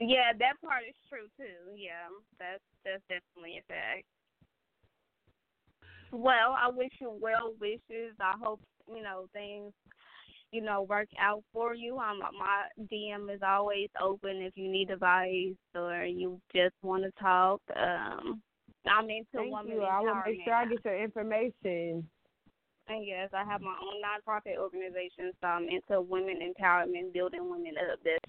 Speaker 6: Yeah, that part is true too. Yeah, that's that's definitely a fact. Well, I wish you well wishes. I hope you know things, you know, work out for you. Um, my DM is always open if you need advice or you just want to talk. Um, I'm into
Speaker 1: Thank
Speaker 6: woman
Speaker 1: you. I will make sure I get your information.
Speaker 6: And yes, I have my own nonprofit organization, so I'm into women empowerment, building women up. That's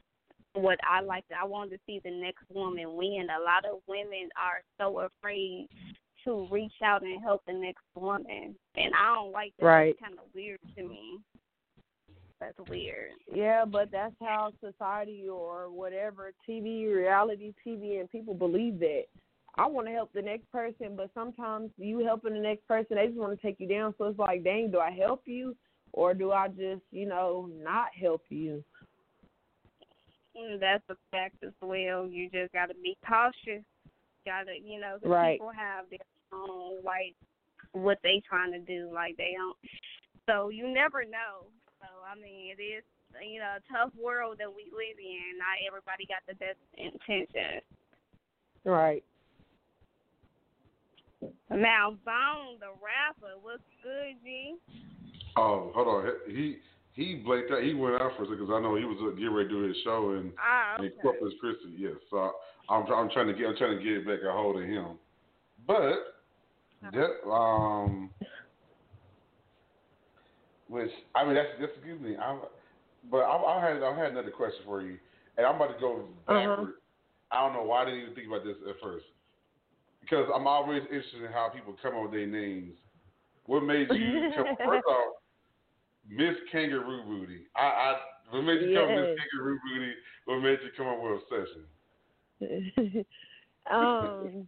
Speaker 6: what I like. I want to see the next woman win. A lot of women are so afraid to reach out and help the next woman, and I don't like that.
Speaker 1: Right.
Speaker 6: It's kind of weird to me. That's weird.
Speaker 1: Yeah, but that's how society or whatever TV, reality TV, and people believe that. I want to help the next person, but sometimes you helping the next person, they just want to take you down. So it's like, dang, do I help you or do I just, you know, not help you?
Speaker 6: Mm, That's a fact as well. You just got to be cautious. Got to, you know,
Speaker 1: Right.
Speaker 6: people have their own like what they trying to do. Like they don't. So you never know. So I mean, it is you know a tough world that we live in. Not everybody got the best intentions.
Speaker 1: Right.
Speaker 6: Now, Bone the rapper, what's good, G?
Speaker 5: Oh, hold on. He he blanked out. He went out for a second because I know he was uh, getting ready to do his show in,
Speaker 6: Ah,
Speaker 5: in
Speaker 6: okay.
Speaker 5: Corpus Christi. Yes, so I'm I'm trying to get I'm trying to get back a hold of him. But that um, which I mean that's that's a good thing. I, but I, I had I had another question for you, and I'm about to go backward. I don't know why I didn't even think about this at first. Because I'm always interested in how people come up with their names. What made you come first off, Miss Kangaroo Booty? I, I what made you come Miss
Speaker 1: Yes.
Speaker 5: Kangaroo Booty? What made you come up with obsession?
Speaker 1: um,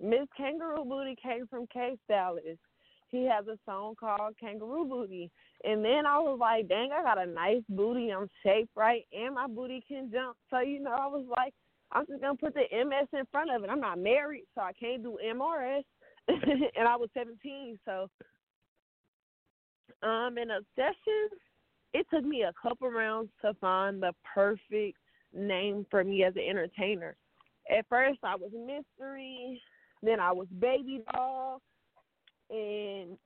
Speaker 1: Miss Kangaroo Booty came from K Stylist. He has a song called Kangaroo Booty. And then I was like, dang, I got a nice booty. I'm shaped right, and my booty can jump. So, you know, I was like, I'm just going to put the MS in front of it. I'm not married, so I can't do MRS. and I was 17, so. Um, an obsession, it took me a couple rounds to find the perfect name for me as an entertainer. At first, I was Mystery, then I was Baby Doll, and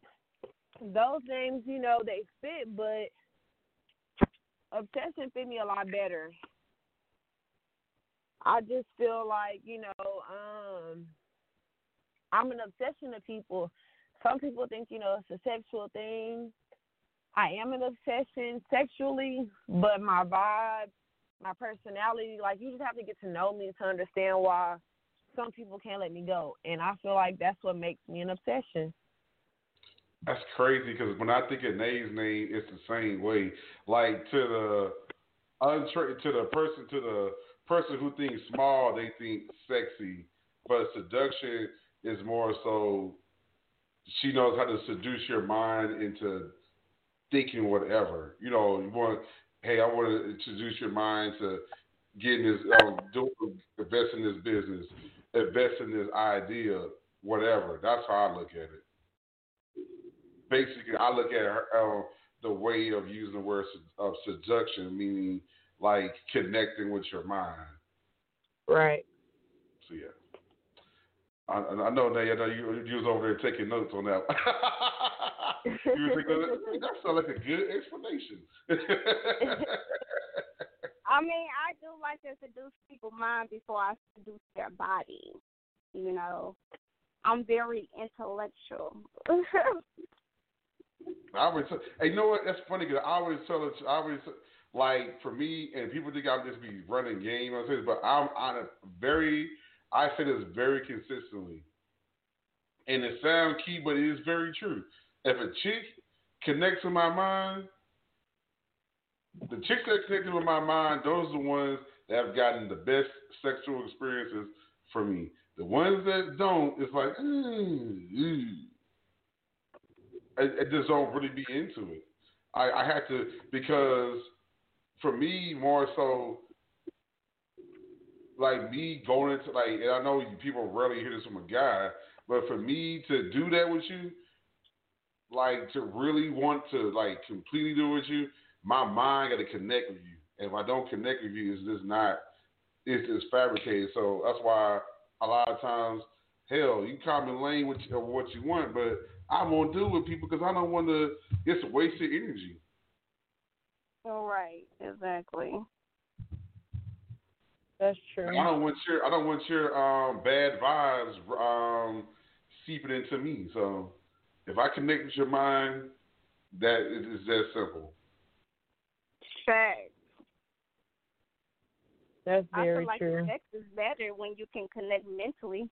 Speaker 1: those names, you know, they fit, but Obsession fit me a lot better. I just feel like, you know, um, I'm an obsession to people. Some people think, you know, it's a sexual thing. I am an obsession sexually, but my vibe, my personality, like you just have to get to know me to understand why some people can't let me go. And I feel like that's what makes me an obsession.
Speaker 5: That's crazy because when I think of Nayy's name, it's the same way. Like to the untra- to the person to the person who thinks small, they think sexy, but seduction is more so. She knows how to seduce your mind into thinking whatever. You know, you want. Hey, I want to introduce your mind to getting this, um, doing, invest in this business, invest in this idea, whatever. That's how I look at it basically, I look at her, uh, the way of using the word of seduction, meaning like connecting with your mind.
Speaker 1: Right.
Speaker 5: So yeah, I, I know that. I know you, you was over there taking notes on that. you were thinking that sounds like a good explanation.
Speaker 6: I mean, I do like to seduce people's mind before I seduce their body. You know, I'm very intellectual.
Speaker 5: I always, hey, you know what? That's funny because I always tell it. I always like for me, and people think I'm just be running game. Say this, but I'm on a very. I say this very consistently, and it sounds key, but it is very true. If a chick connects with my mind, the chicks that connect with my mind, those are the ones that have gotten the best sexual experiences for me. The ones that don't, it's like, mm, mm. I, I just don't really be into it. I, I had to because for me more so like me going into like and I know people rarely hear this from a guy, but for me to do that with you, like to really want to like completely do it with you, my mind got to connect with you. And if I don't connect with you, it's just not. It's just fabricated. So that's why a lot of times, hell, you call me lame with of what you want, but I won't do it with people because I don't want to. It's a wasted energy.
Speaker 6: All right, exactly.
Speaker 1: That's true.
Speaker 5: I don't want your I don't want your um, bad vibes um, seeping into me. So if I connect with your mind, that it is that simple.
Speaker 6: Fact.
Speaker 1: That's
Speaker 6: I
Speaker 1: very
Speaker 6: feel like
Speaker 1: true.
Speaker 6: sex is better when you can connect mentally.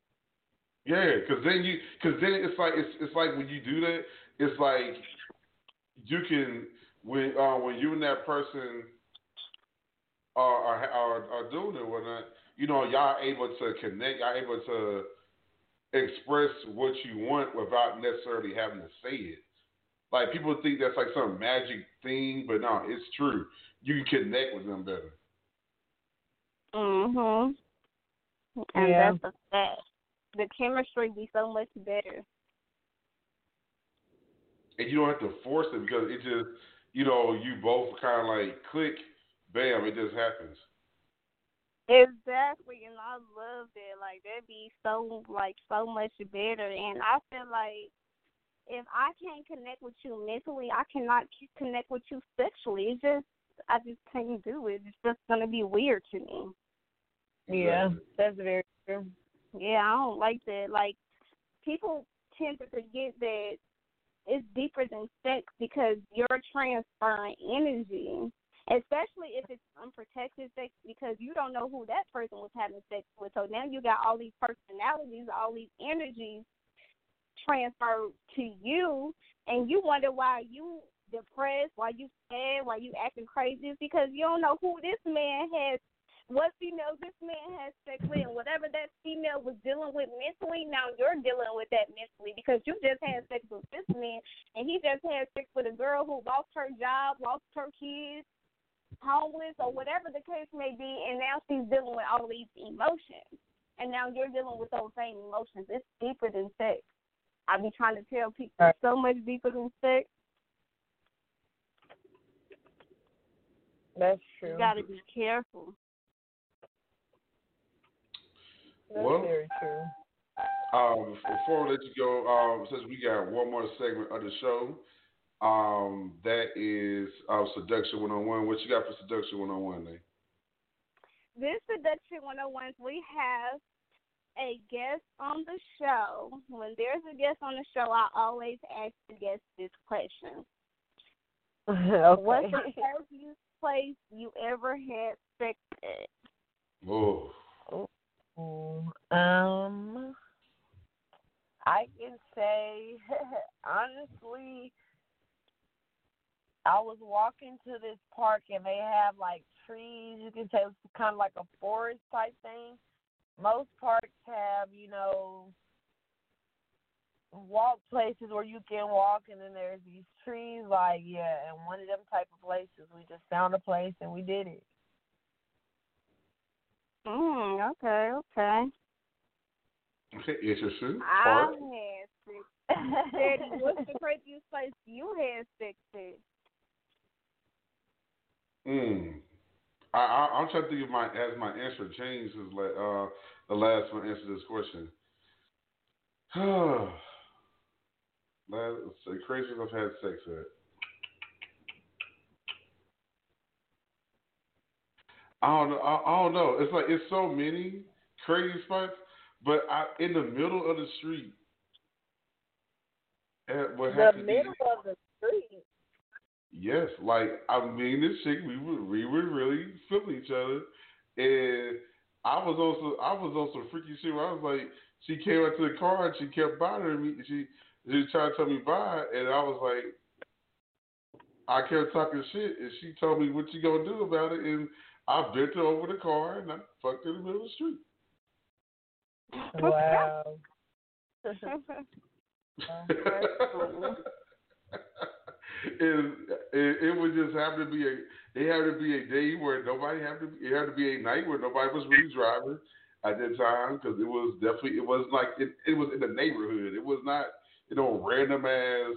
Speaker 5: Yeah, because then you because then it's like it's it's like when you do that, it's like you can when uh, when you and that person are are, are are doing it or whatnot, you know, y'all able to connect, y'all able to express what you want without necessarily having to say it. Like people think that's like some magic thing, but no, it's true. You can connect with them better.
Speaker 6: Mhm. And
Speaker 1: Yeah.
Speaker 6: that's a fact. The chemistry be so much better.
Speaker 5: and you don't have to force it because it just, you know, you both kind of like click, bam, it just happens.
Speaker 6: Exactly, and I love that. Like that'd be so like so much better. And I feel like if I can't connect with you mentally, I cannot connect with you sexually. It's just I just can't do it. It's just gonna be weird to me.
Speaker 1: Yeah, that's very true.
Speaker 6: Yeah, I don't like that. Like people tend to forget that it's deeper than sex because you're transferring energy, especially if it's unprotected sex because you don't know who that person was having sex with. So now you got all these personalities, all these energies transferred to you, and you wonder why you depressed, why you sad, why you acting crazy. Because you don't know who this man has what female this man has sex with and whatever that female was dealing with mentally, now you're dealing with that mentally because you just had sex with this man and he just had sex with a girl who lost her job, lost her kids, homeless or whatever the case may be and now she's dealing with all these emotions. And now you're dealing with those same emotions. It's deeper than sex. I be trying to tell people it's so much deeper than sex.
Speaker 1: That's true.
Speaker 6: You gotta be careful.
Speaker 1: That's
Speaker 5: Well-
Speaker 1: very true.
Speaker 5: Um, before we let you go, um, since we got one more segment of the show, um, that is uh, Seduction 101. What you got for Seduction 101, Nayy?
Speaker 6: This Seduction 101, we have a guest on the show. When there's a guest on the show, I always ask the guest this question. What's the
Speaker 1: okay.
Speaker 6: craziest place you ever had sex at?
Speaker 5: Oh,
Speaker 1: Ooh, Um, I can say honestly, I was walking to this park and they have like trees. You can say it's kind of like a forest type thing. Most parks have, you know, walk places where you can walk, and then there's these trees. Like, yeah, and one of them type of places, we just found a place and we did it.
Speaker 6: Mm, okay, okay.
Speaker 5: okay, interesting.
Speaker 6: I
Speaker 5: Park.
Speaker 6: had sex. Daddy, what's the craziest place you had sex at?
Speaker 5: Mm. I, I, I'm trying to think of my as my answer changed as like uh the last one answered this question. Last, the craziest I've had sex at. I don't know. I, I don't know. It's like it's so many crazy spots, but I in the middle of the street. At what
Speaker 1: The
Speaker 5: happened to be-
Speaker 1: middle of the street.
Speaker 5: Yes, like I mean, this chick, we were we were really feeling each other, and I was also I was on some freaky shit. Where I was like, she came out to the car and she kept bothering me. She she was trying to tell me bye, and I was like, I kept talking shit, and she told me what you gonna do about it, and I bent her over the car and I fucked her in the middle of the street.
Speaker 1: Wow.
Speaker 5: and it, it would just happen to be a it had to be a day where nobody had to it had to be a night where nobody was really driving at that time because it was definitely it was like it, it was in the neighborhood it was not you know random ass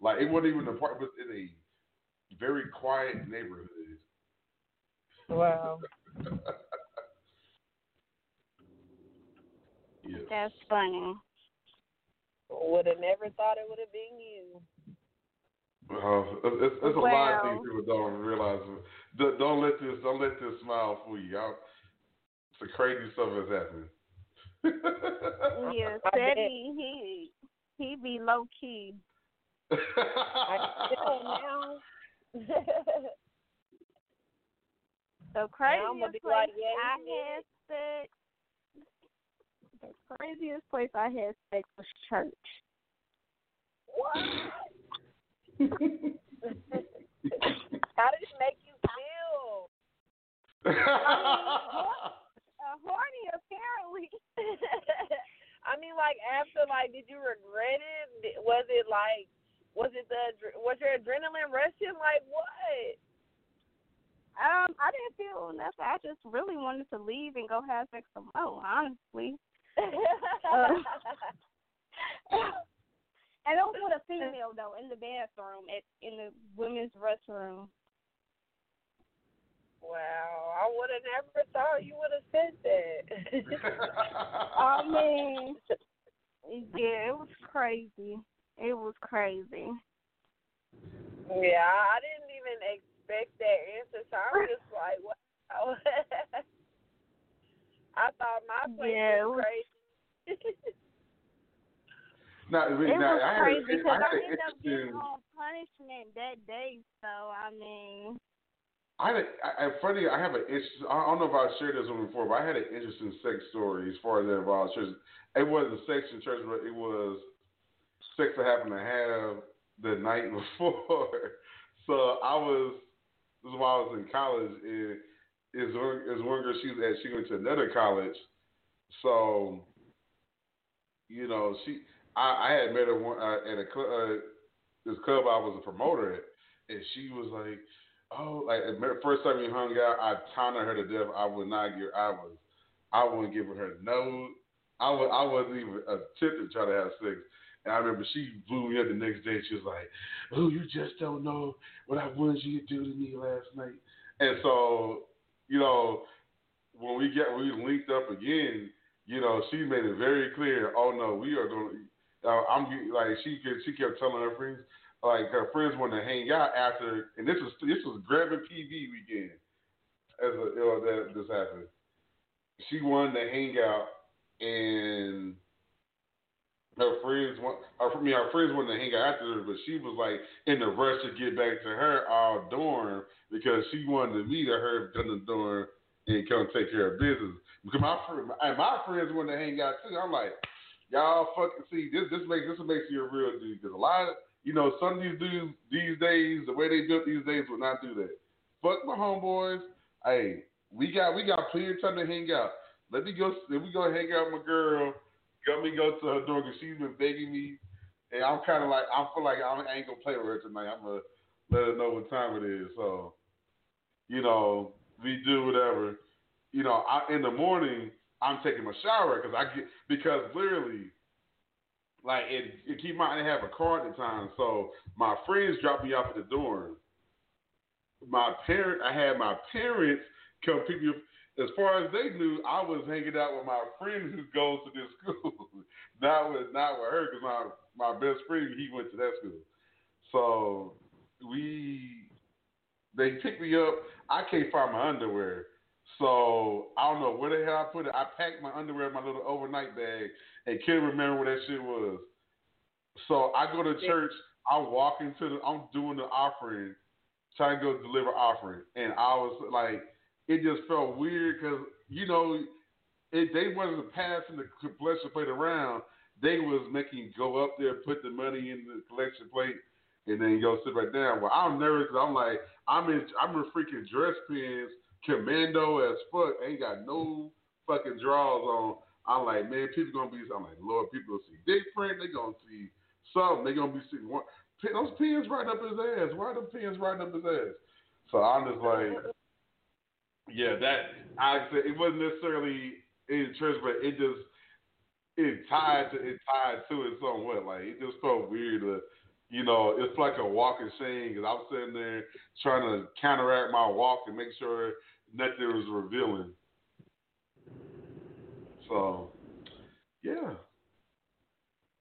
Speaker 5: like it wasn't even an apartment it was in a very quiet neighborhood
Speaker 1: Wow.
Speaker 5: yeah
Speaker 6: That's funny.
Speaker 1: Would have never thought it would have been you.
Speaker 5: Uh, it's, it's a lot of things people don't realize. Don't, don't let this don't let this smile fool you. Y'all, some crazy stuff has happening.
Speaker 6: Yeah,
Speaker 1: I bet.
Speaker 6: Ceddy, he he be low key.
Speaker 1: I still now.
Speaker 6: The craziest
Speaker 1: be
Speaker 6: place
Speaker 1: like, yeah,
Speaker 6: I had sex. The craziest place I had sex was church. What?
Speaker 1: How did it make you feel?
Speaker 6: Uh, horny, apparently.
Speaker 1: I mean, like after, like, did you regret it? Was it like, was it the, was your adrenaline rushing? Like what?
Speaker 12: Um, I didn't feel nothing. I just really wanted to leave and go have sex some more, honestly. uh, and it was with a female though in the bathroom at in the women's restroom.
Speaker 1: Wow, I would have never thought you would have said that.
Speaker 12: I mean, yeah, it was crazy. It was crazy.
Speaker 1: Yeah, I didn't even expect that answer, so I'm just like, wow. I thought my place
Speaker 12: Yeah,
Speaker 1: was
Speaker 12: was-
Speaker 1: crazy.
Speaker 5: Now,
Speaker 12: It
Speaker 5: now,
Speaker 12: was
Speaker 5: I had
Speaker 12: crazy
Speaker 5: a,
Speaker 12: because
Speaker 5: I
Speaker 12: I ended up getting
Speaker 5: interesting.
Speaker 12: on punishment that day. So I mean,
Speaker 5: I had a, I, I- funny. I have an interest. I don't know if I shared this one before, but I had an interesting sex story as far as that involves church. It wasn't sex in church, but it was sex I happened to have the night before. so I was. This is while I was in college. It, is one is one girl she was at. She went to another college. So, you know, she. I, I had met her one, uh, at a club. Uh, this club I was a promoter at, and she was like, "Oh, like first time we hung out, I taunted her to death. I would not give. I was, I wouldn't give her no. I was, I wasn't even attempting to try to have sex. I remember she blew me up the next day. She was like, "Oh, you just don't know what I wanted you to do to me last night." And so, you know, when we get we linked up again, you know, she made it very clear. Oh no, we are going. to uh, I'm like she could, she kept telling her friends like her friends wanted to hang out after, and this was this was grabbing PV weekend as a, you know, that this happened. She wanted to hang out, and her friends want, or for me, her friends wanted to hang out after her, but she was like in the rush to get back to her our dorm because she wanted to her come to the dorm and come take care of business. Because my friend, and my friends wanted to hang out too. I'm like, y'all fucking see this. This makes this makes you a real dude. Because a lot of you know some of these dudes these days, the way they do it these days, will not do that. Fuck my homeboys. Hey, we got we got plenty of time to hang out. Let me go. Let me go hang out with my girl. Let me go to her door because she's been begging me, and I'm kind of like I feel like I ain't gonna play with her tonight. I'm gonna let her know what time it is. So, you know, we do whatever. You know, I, in the morning I'm taking my shower because I get because literally, like it, it keep mind I have a car at the time, so my friends drop me off at the dorm. My parent, I had my parents come pick me up. As far as they knew, I was hanging out with my friend who goes to this school, not with not with her, because my my best friend he went to that school. So we they picked me up. I can't find my underwear. So I don't know where the hell I put it. I packed my underwear in my little overnight bag and can't remember where that shit was. So I go to church. I walk into the. I'm doing the offering, trying to go deliver offering, and I was like, it just felt weird because you know, it, they wasn't passing the collection plate around. They was making go up there, put the money in the collection plate, and then go sit right down. Well, I'm nervous. I'm like, I'm in. I'm in freaking dress pants commando as fuck. Ain't got no fucking drawers on. I'm like, man, people gonna be. I'm like, Lord, people gonna see dick print. They gonna see something. They gonna be seeing one. Those pins right up his ass. Why the pins right up his ass? So I'm just like, yeah, that I said it wasn't necessarily in church, but it just it tied to it tied to it somewhat. Like it just felt weird to. You know, it's like a walking shame because I was sitting there trying to counteract my walk and make sure nothing was revealing. So, yeah.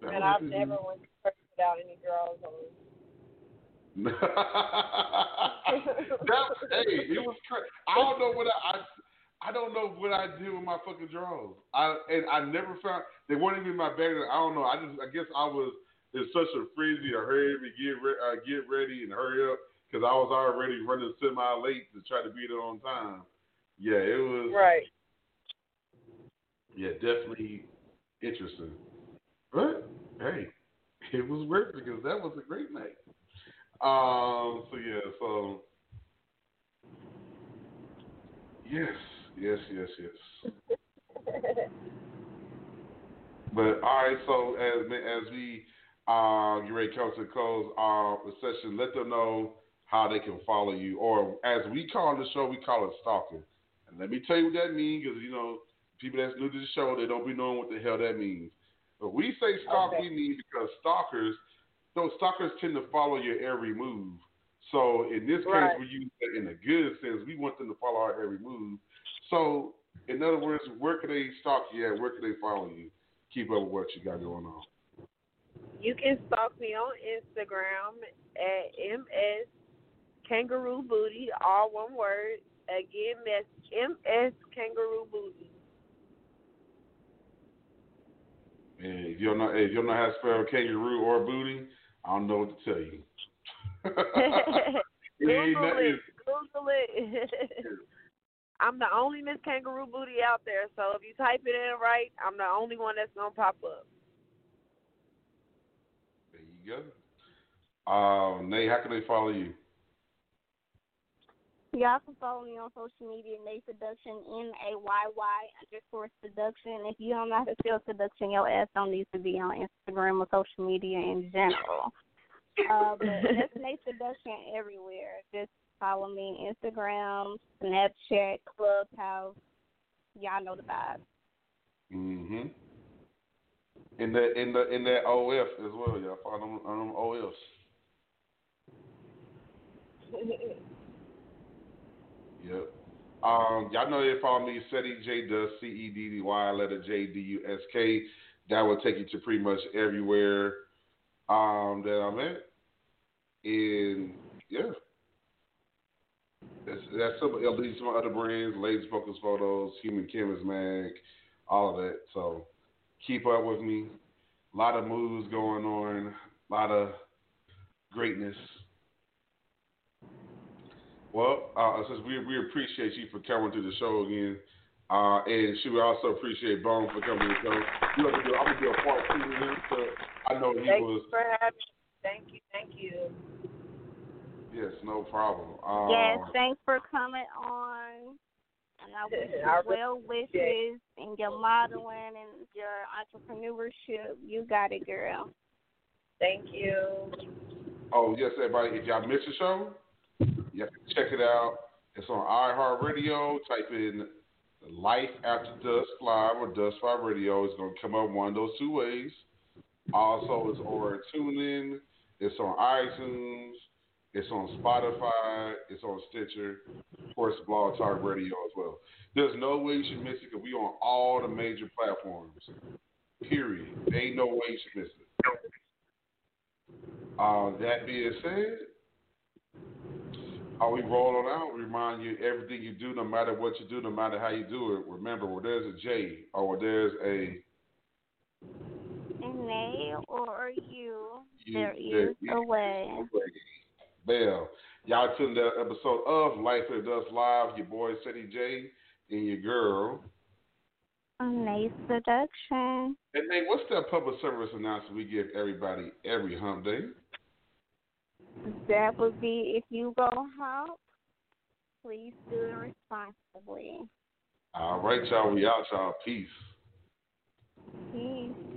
Speaker 5: That
Speaker 1: and I've never went to church without any girls.
Speaker 5: That, hey, it was. Cra- I don't know what I, I. I don't know what I did with my fucking drawers. I and I never found they weren't even in my bag. I don't know. I just. I guess I was in such a frenzy to hurry and get re- uh, get ready and hurry up because I was already running semi late to try to be there on time. Yeah, it was.
Speaker 1: Right.
Speaker 5: Yeah, definitely interesting. But hey, it was worth it because that was a great night. Um. So yeah. So yes, yes, yes, yes. But all right. So as as we uh get ready to come to the close uh session, let them know how they can follow you, or as we call the show, we call it stalking. And let me tell you what that means, because you know people that's new to the show, they don't be knowing what the hell that means. But we say stalk,
Speaker 1: Okay.
Speaker 5: we mean because stalkers, those stalkers tend to follow your every move. So in this case, we use that in a good sense. We want them to follow our every move. So in other words, where can they stalk you at? Where can they follow you? Keep up with what you got going on.
Speaker 1: You can stalk me on Instagram at ms kangaroo booty, all one word. Again, that's ms kangaroo booty.
Speaker 5: And if you don't know, if you don't know how to spell kangaroo or booty, I don't know what to tell you.
Speaker 1: Google it. Google it. I'm the only Miss Kangaroo Booty out there, so if you type it in right, I'm the only one that's gonna pop up.
Speaker 5: There you go. Um, Nayy, how can they follow you?
Speaker 6: Y'all can follow me on social media, Nayy Seduction, N A Y Y underscore seduction. If you don't know how to spell seduction, your ass don't need to be on Instagram or social media in general. Uh, but that's Nayy Seduction everywhere. Just follow me Instagram, Snapchat, Clubhouse. Y'all know the vibe.
Speaker 5: Mm-hmm. In the in the in that OF as well, y'all follow them on them OFs. Yep. Um, y'all know they follow me, Ceddy J Dusk, C E D D Y, letter J D U S K. That will take you to pretty much everywhere um, that I'm at. And yeah. That's that's some at least some other brands, Ladies Focus Photos, Human Chemist Mag, all of that. So keep up with me. A lot of moves going on, a lot of greatness. Well, uh, since we we appreciate you for coming to the show again, uh, and she would also appreciate Bone for coming to the show. We're I'm gonna do a part two of this. So I know he
Speaker 1: Thank
Speaker 5: was.
Speaker 1: you for having me. Thank you, thank you.
Speaker 5: Yes, no problem. Um,
Speaker 6: yes, thanks for coming on. And I wish you
Speaker 1: I
Speaker 6: well wishes in your modeling and your entrepreneurship. You got it, girl.
Speaker 1: Thank you.
Speaker 5: Oh yes, everybody! If y'all missed the show, you have to check it out. It's on iHeartRadio. Type in Life After Dusk Live or Dusk Five Radio. It's gonna come up one of those two ways. Also, it's on TuneIn. It's on iTunes. It's on Spotify. It's on Stitcher. Of course, Blog Talk Radio as well. There's no way you should miss it because we on all the major platforms. Period. Ain't no way you should miss it. Uh, that being said, how we roll on out, remind you everything you do, no matter what you do, no matter how you do it. Remember, where there's a J or where there's a
Speaker 6: And they or you,
Speaker 5: You-
Speaker 6: there is a way.
Speaker 5: bell. Y'all tuned to that episode of Life After Dusk Live. Your boy Ceddy J and your girl.
Speaker 6: A nice seduction.
Speaker 5: And Nayy, what's that public service announcement we give everybody every hump day?
Speaker 6: That would be if you go help, please do it responsibly.
Speaker 5: All right, y'all. We out, y'all. Peace.
Speaker 6: Peace.